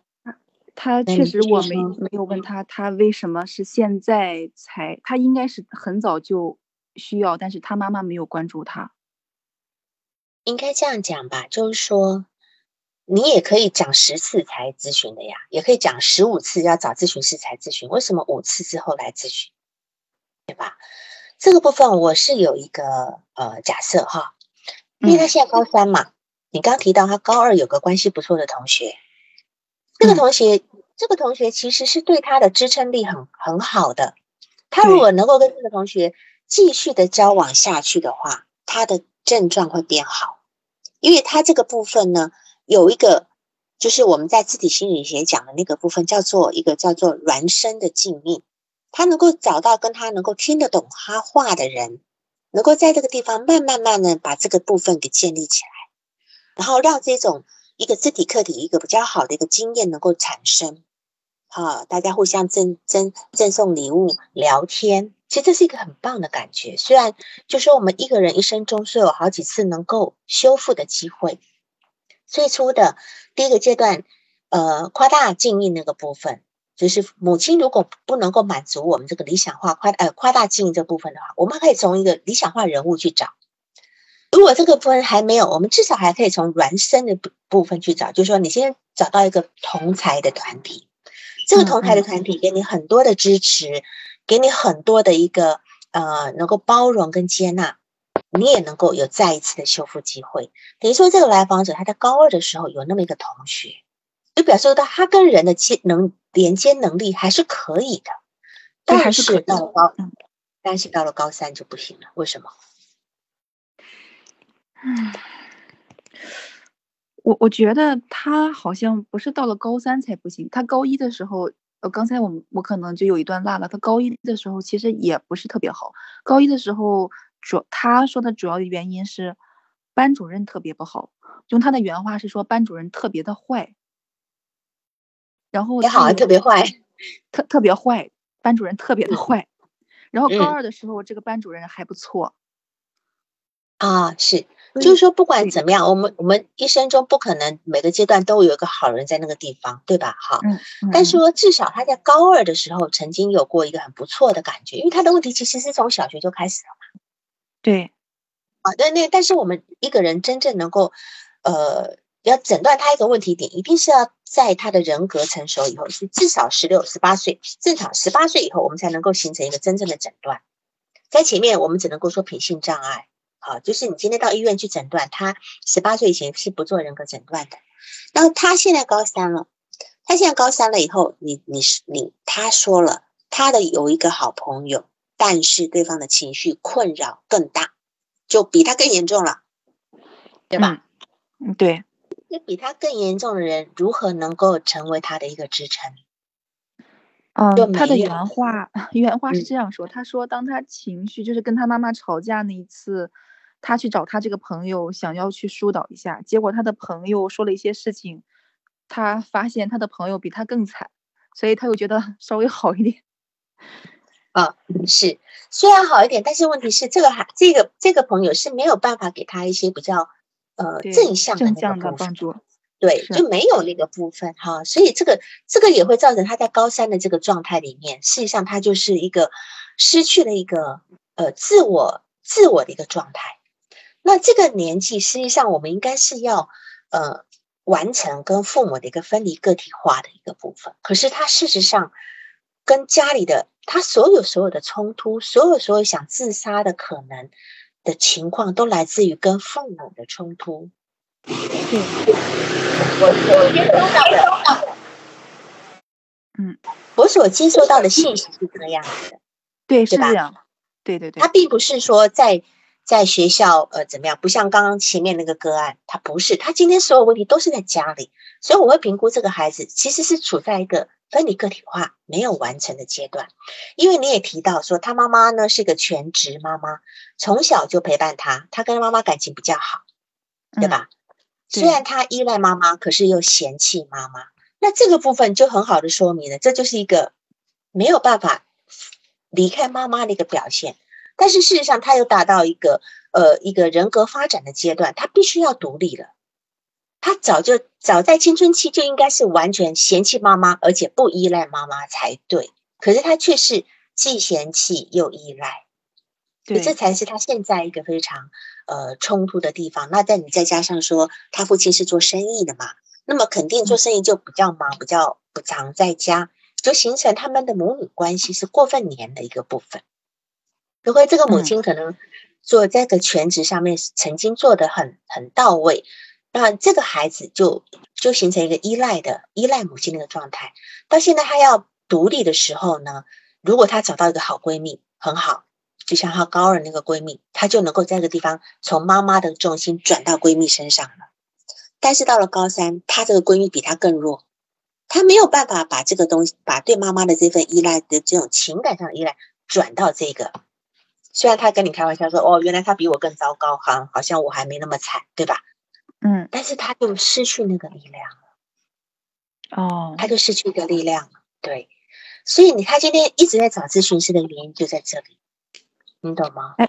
他确实我没没有问他，他为什么是现在才？他应该是很早就需要，但是他妈妈没有关注他。应该这样讲吧，就是说，你也可以讲十次才咨询的呀，也可以讲十五次要找咨询师才咨询，为什么五次之后来咨询？对吧？这个部分我是有一个呃假设哈，因为他嗯现在高三嘛，你刚提到他高二有个关系不错的同学，这个嗯同学，这个同学其实是对他的支撑力很很好的。他如果能够跟这个同学继续的交往下去的话，他的症状会变好，因为他这个部分呢，有一个就是我们在自体心理学讲的那个部分，叫做一个叫做孪生的静谧。他能够找到跟他能够听得懂他话的人，能够在这个地方慢慢慢的把这个部分给建立起来，然后让这种一个肢体客体一个比较好的一个经验能够产生。好，大家互相赠赠赠送礼物、聊天，其实这是一个很棒的感觉。虽然就说我们一个人一生中是有好几次能够修复的机会，最初的第一个阶段，呃，夸大静音那个部分，就是母亲如果不能够满足我们这个理想化夸呃夸大经营这部分的话，我们可以从一个理想化人物去找。如果这个部分还没有，我们至少还可以从孪生的部部分去找，就是说你先找到一个同才的团体，这个嗯同台的嗯团体给你很多的支持，给你很多的一个呃能够包容跟接纳，你也能够有再一次的修复机会。等于说，这个来访者他在高二的时候有那么一个同学，就表示到他跟人的接能连接能力还是可以的，但还是到了高嗯，但是到了高三就不行了，为什么？嗯我我觉得他好像不是到了高三才不行，他高一的时候，呃，刚才我们我可能就有一段落了。他高一的时候其实也不是特别好，高一的时候主他说的主要的原因是班主任特别不好，用他的原话是说班主任特别的坏，然后也好，特别坏，特特别坏，班主任特别的嗯。坏。然后高嗯。二的时候，这个班主任还不错，啊，是，就是说，不管怎么样，我们我们一生中不可能每个阶段都有一个好人在那个地方，对吧？哈，嗯，嗯但是嗯说至少他在高二的时候曾经有过一个很不错的感觉，因为他的问题其实是从小学就开始了嘛。对，啊，对那但是我们一个人真正能够，呃，要诊断他一个问题点，一定是要在他的人格成熟以后，是至少十六、十八岁，正常十八岁以后，我们才能够形成一个真正的诊断。在前面我们只能够说品性障碍，好，就是你今天到医院去诊断，他十八岁以前是不做人格诊断的。然后他现在高三了，他现在高三了以后，你你是你他说了，他的有一个好朋友，但是对方的情绪困扰更大，就比他更严重了，对吧？嗯，对。那比他更严重的人，如何能够成为他的一个支撑？就嗯，他的原话 原话是嗯这样说，他说当他情绪就是跟他妈妈吵架那一次，他去找他这个朋友想要去疏导一下，结果他的朋友说了一些事情，他发现他的朋友比他更惨，所以他又觉得 稍微好一点。啊是虽然好一点，但是问题是这个还这个这个朋友是没有办法给他一些比较呃正向的那个部分，帮助，对，就没有那个部分哈，所以这个这个也会造成他在高三的这个状态里面，事实上他就是一个失去了一个呃自我自我的一个状态。那这个年纪，实际上我们应该是要呃完成跟父母的一个分离个体化的一个部分。可是他事实上跟家里的他所有所有的冲突，所有所有想自杀的可能的情况，都来自于跟父母的冲突。嗯，我我接收到的，嗯，我所接收到的信息是这样子的。对，是吧？这样，对对对。他，并不是说在在学校呃怎么样，不像刚刚前面那个个案，他不是，他今天所有问题都是在家里，所以我会评估这个孩子其实是处在一个分离个体化没有完成的阶段，因为你也提到说他妈妈呢是个全职妈妈，从小就陪伴他，他跟妈妈感情比较好，对嗯？吧？对虽然他依赖妈妈，可是又嫌弃妈妈，那这个部分就很好的说明了，这就是一个没有办法离开妈妈的一个表现。但是事实上，他又达到一个呃一个人格发展的阶段，他必须要独立了。他早就早在青春期就应该是完全嫌弃妈妈，而且不依赖妈妈才对。可是他却是既嫌弃又依赖。对这，才是他现在一个非常呃冲突的地方。那在你再加上说，他父亲是做生意的嘛，那么肯定做生意就比较忙，比较不常在家，就形成他们的母女关系是过分黏的一个部分。如果这个母嗯亲可能做这个全职上面曾经做的很很到位，那这个孩子就就形成一个依赖的依赖母亲的一个状态。到现在他要独立的时候呢，如果他找到一个好闺蜜，很好。就像她高二那个闺蜜，她就能够在这个地方从妈妈的重心转到闺蜜身上了。但是到了高三，她这个闺蜜比她更弱，她没有办法把这个东西，把对妈妈的这份依赖的这种情感上的依赖转到这个。虽然她跟你开玩笑说，哦，原来她比我更糟糕，好，好像我还没那么惨，对吧？嗯，但是他就失去那个力量了，哦，他就失去一个力量了，对。所以你，看今天一直在找咨询师的原因就在这里，你懂吗？哎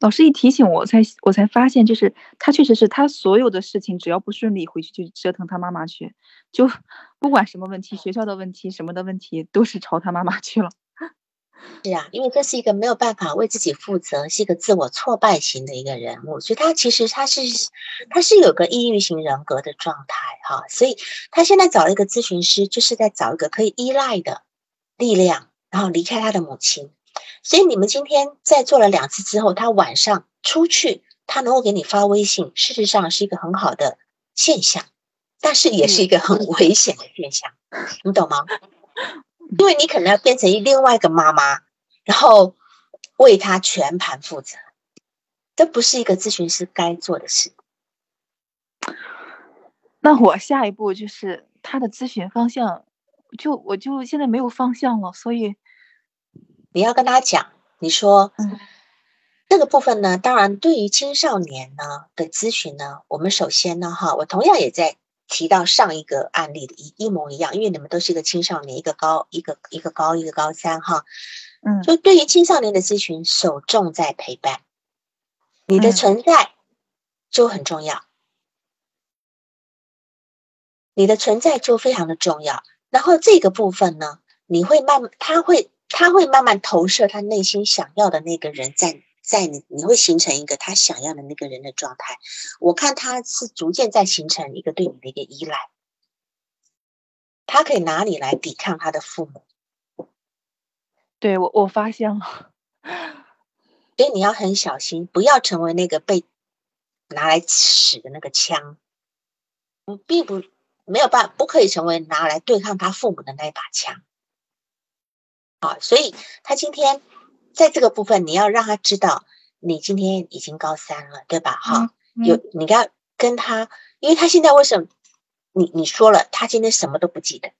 老师一提醒我，我才我才发现，就是他确实是他所有的事情，只要不顺利，回去就折腾他妈妈去，就不管什么问题，学校的问题，什么的问题，都是朝他妈妈去了。是啊，因为这是一个没有办法为自己负责，是一个自我挫败型的一个人物，所以他其实他是他是有个抑郁型人格的状态哈，所以他现在找了一个咨询师，就是在找一个可以依赖的力量，然后离开他的母亲。所以你们今天在做了两次之后，他晚上出去，他能够给你发微信，事实上是一个很好的现象，但是也是一个很危险的现象，你懂吗？因为你可能要变成另外一个妈妈，然后为他全盘负责，这不是一个咨询师该做的事。那我下一步就是他的咨询方向，就我就现在没有方向了，所以你要跟他讲，你说，嗯这个部分呢，当然对于青少年呢的咨询呢，我们首先呢，哈，我同样也在提到上一个案例的一一模一样，因为你们都是一个青少年，一个高一个一个高一个高三哈，嗯。就对于青少年的咨询，首重在陪伴，你的嗯。存在就很重要，你的存在就非常的重要。然后这个部分呢，你会慢，他会他会慢慢投射他内心想要的那个人在在你，你会形成一个他想要的那个人的状态。我看他是逐渐在形成一个对你的一个依赖，他可以拿你来抵抗他的父母。对我我发现了，所以你要很小心，不要成为那个被拿来使的那个枪。嗯，并不没有办法，不可以成为拿来对抗他父母的那一把枪。好，所以他今天在这个部分，你要让他知道，你今天已经高三了，对吧？哈、嗯有你要跟他，因为他现在为什么？你你说了，他今天什么都不记得，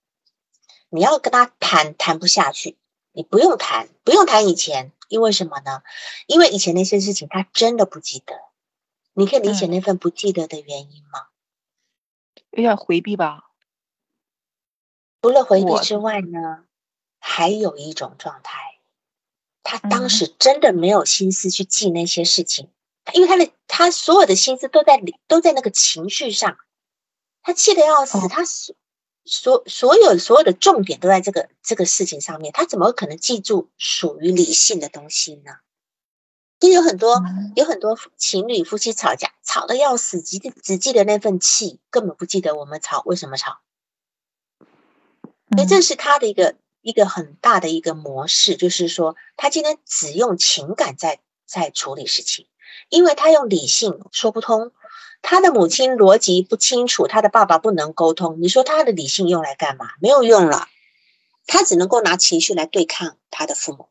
你要跟他谈谈不下去，你不用谈，不用谈以前，因为什么呢？因为以前那些事情他真的不记得，你可以理解嗯那份不记得的原因吗？有点回避吧。除了回避之外呢，还有一种状态，他当嗯时真的没有心思去记那些事情，因为他的他所有的心思都在里都在那个情绪上，他气得要死，哦。他所所所有所有的重点都在这个这个事情上面，他怎么可能记住属于理性的东西呢？就有很多嗯。有很多情侣夫妻吵架，吵得要死，只只记得那份气，根本不记得我们吵为什么吵。所以这嗯。是他的一个一个很大的一个模式，就是说他今天只用情感在在处理事情，因为他用理性说不通，他的母亲逻辑不清楚，他的爸爸不能沟通，你说他的理性用来干嘛？没有用了，他只能够拿情绪来对抗他的父母，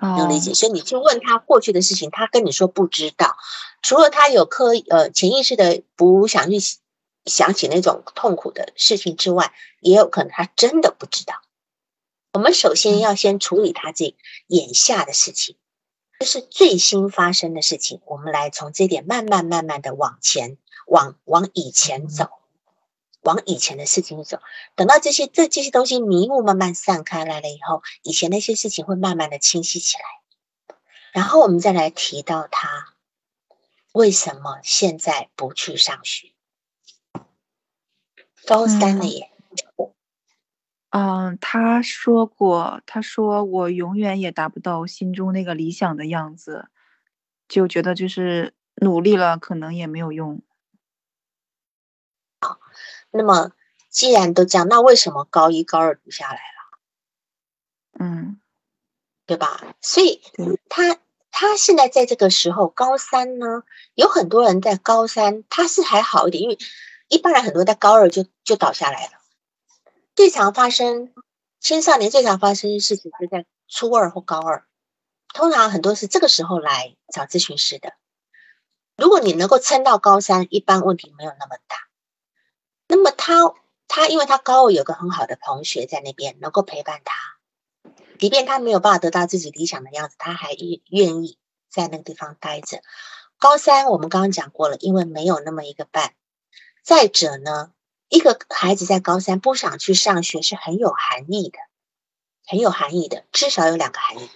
能理解？哦所以你去问他过去的事情，他跟你说不知道，除了他有刻意呃潜意识的不想去想起那种痛苦的事情之外，也有可能他真的不知道。我们首先要先处理他这眼下的事情，就是最新发生的事情。我们来从这点慢慢慢慢的往前，往往以前走，往以前的事情走。等到这些这这些东西迷雾慢慢散开来了以后，以前那些事情会慢慢的清晰起来。然后我们再来提到他为什么现在不去上学，高三了嗯耶。嗯，他说过，他说我永远也达不到心中那个理想的样子，就觉得就是努力了，可能也没有用。好那么既然都这样，那为什么高一高二读下来了，嗯对吧？所以他他现在在这个时候高三呢，有很多人在高三他是还好一点，因为一般人很多在高二就就倒下来了。最常发生青少年最常发生的事情是在初二或高二，通常很多是这个时候来找咨询师的。如果你能够撑到高三，一般问题没有那么大。那么他他因为他高二有个很好的同学在那边，能够陪伴他，即便他没有办法得到自己理想的样子，他还愿愿意在那个地方待着。高三我们刚刚讲过了，因为没有那么一个伴。再者呢，一个孩子在高三不想去上学是很有含义的，很有含义的，至少有两个含义。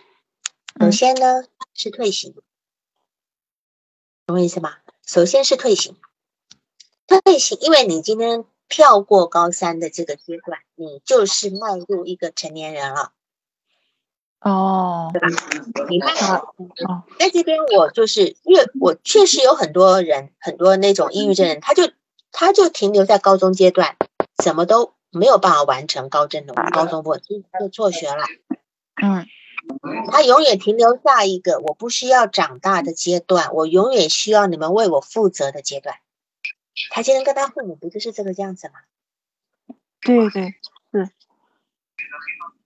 首嗯先呢是退行，懂我意思吗？首先是退行，退行，因为你今天跳过高三的这个阶段，你就是迈入一个成年人了，哦对吧？你看在这边，我就是因为我确实有很多人，很多那种抑郁症人，他就他就停留在高中阶段，怎么都没有办法完成高中的高中部，就就辍学了。嗯他永远停留下一个我不需要长大的阶段，我永远需要你们为我负责的阶段。他今天跟他父母不就是这个样子吗？对对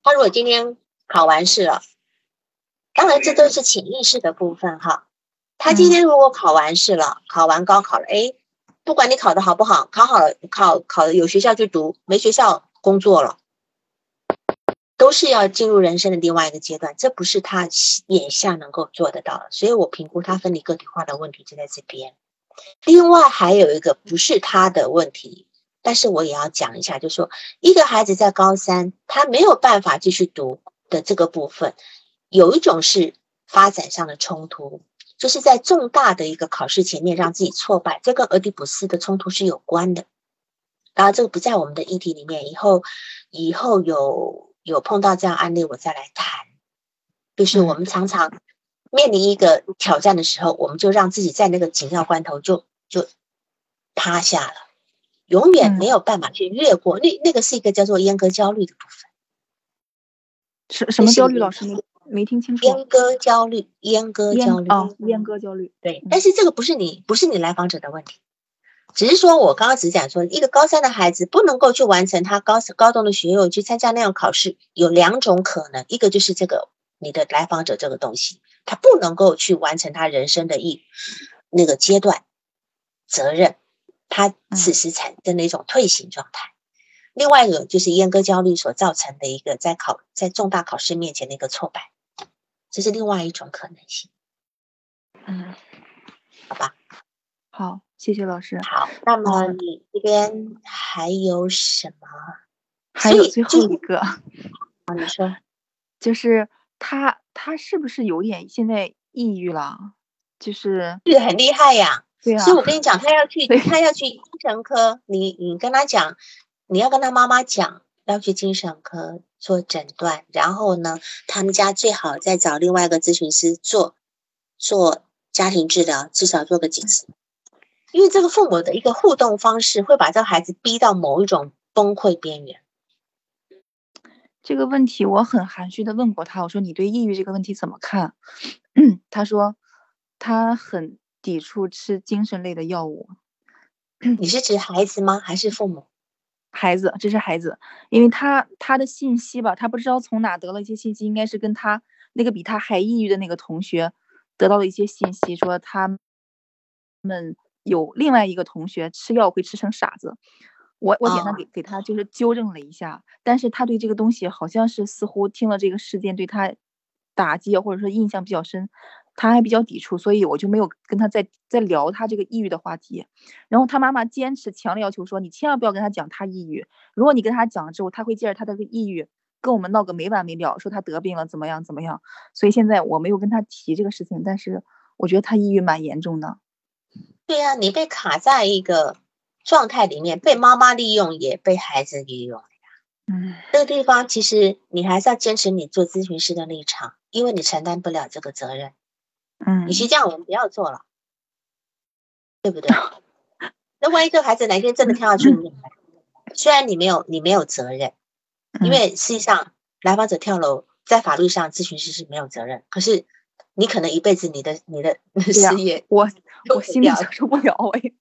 他如果今天考完试了，当然这都是潜意识的部分哈。他今天如果考完试了，考完高考了，诶，不管你考的好不好，考好了考考的有学校去读，没学校工作了，都是要进入人生的另外一个阶段，这不是他眼下能够做得到的。所以我评估他分离个体化的问题就在这边。另外还有一个不是他的问题，但是我也要讲一下，就是说一个孩子在高三，他没有办法继续读的这个部分，有一种是发展上的冲突，就是在重大的一个考试前面让自己挫败，这跟俄狄浦斯的冲突是有关的。当然，这个不在我们的议题里面，以后以后有有碰到这样案例，我再来谈。就是我们常常面临一个挑战的时候，我们就让自己在那个紧要关头就就趴下了，永远没有办法去越过。那那个是一个叫做阉割焦虑的部分。什什么焦虑？老师没没听清楚。阉割焦虑，阉割焦虑哦，阉割焦虑。对，但是这个不是你不是你来访者的问题，只是说我刚刚只讲说，一个高三的孩子不能够去完成他高高中的学业，去参加那样考试，有两种可能，一个就是这个你的来访者这个东西，他不能够去完成他人生的一那个阶段责任，他此时产生的一种退行状态。另外一个就是阉割焦虑所造成的一个在考在重大考试面前的一个挫败，这是另外一种可能性。嗯，好吧。好，谢谢老师。好，那么嗯你这边还有什么？还有最后一个，啊，你说就是他他是不是有点现在抑郁了？就是抑郁很厉害呀。对啊所以，我跟你讲，他要去，他要去精神科。你你跟他讲，你要跟他妈妈讲，要去精神科做诊断。然后呢，他们家最好再找另外一个咨询师做做家庭治疗，至少做个几次。因为这个父母的一个互动方式，会把这个孩子逼到某一种崩溃边缘。这个问题，我很含蓄的问过他，我说你对抑郁这个问题怎么看？他说他很抵触吃精神类的药物。你是指孩子吗？还是父母？孩子，这是孩子，因为他他的信息吧，他不知道从哪得了一些信息，应该是跟他那个比他还抑郁的那个同学得到了一些信息，说他们有另外一个同学吃药会吃成傻子。我我简单哦给给他就是纠正了一下，但是他对这个东西好像是似乎听了这个事件对他打击啊或者说印象比较深，他还比较抵触，所以我就没有跟他再再聊他这个抑郁的话题。然后他妈妈坚持强烈要求说，你千万不要跟他讲他抑郁，如果你跟他讲了之后，他会借着他的这个抑郁跟我们闹个没完没了，说他得病了怎么样怎么样。所以现在我没有跟他提这个事情，但是我觉得他抑郁蛮严重的。对呀、你被卡在一个状态里面，被妈妈利用，也被孩子利用。嗯这个地方其实你还是要坚持你做咨询师的立场，因为你承担不了这个责任。嗯与其这样，我们不要做了，对不对？那万一这个孩子哪天真的跳下去，你怎么办虽然你没有你没有责任，因嗯为实际上来访者跳楼在法律上咨询师是没有责任，可是你可能一辈子你的你的 事业我我心里承受不了哎。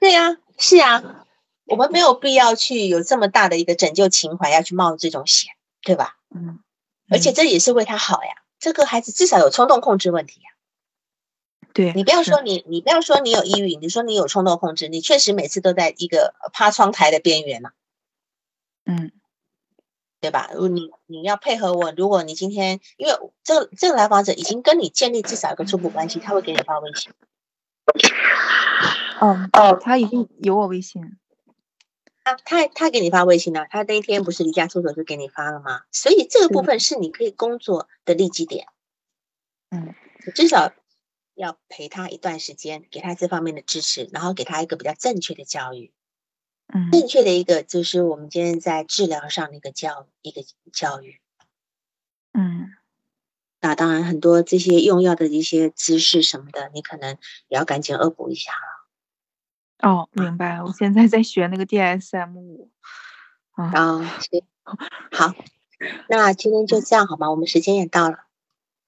对呀、是啊，我们没有必要去有这么大的一个拯救情怀，要去冒这种险，对吧？嗯，而且这也是为他好呀。这个孩子至少有冲动控制问题呀。对你不要是说你，你不要说你有抑郁，你说你有冲动控制，你确实每次都在一个呃趴窗台的边缘嘛，嗯对吧？如果你你要配合我，如果你今天因为这个这个来访者已经跟你建立至少一个初步关系，他会给你发微信。哦哦，他已经有我微信。他他他给你发微信了，他那一天不是离家出走就给你发了吗？所以这个部分是你可以工作的利基点。嗯你至少要陪他一段时间，给他这方面的支持，然后给他一个比较正确的教育，嗯正确的一个就是我们今天在治疗上的一个教一个教育。嗯那当然，很多这些用药的一些知识什么的，你可能也要赶紧恶补一下了。哦，明白了。我现在在学那个 DSM 五。啊，啊，是好，那今天就这样好吗？我们时间也到了。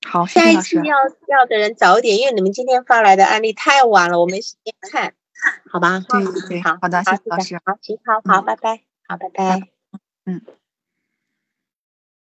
好，下。一次要要的人早一点，因为你们今天发来的案例太晚了，我没时间看，好吧？对对对好，好的谢谢老师好，行，好好，拜拜，好，拜拜。嗯。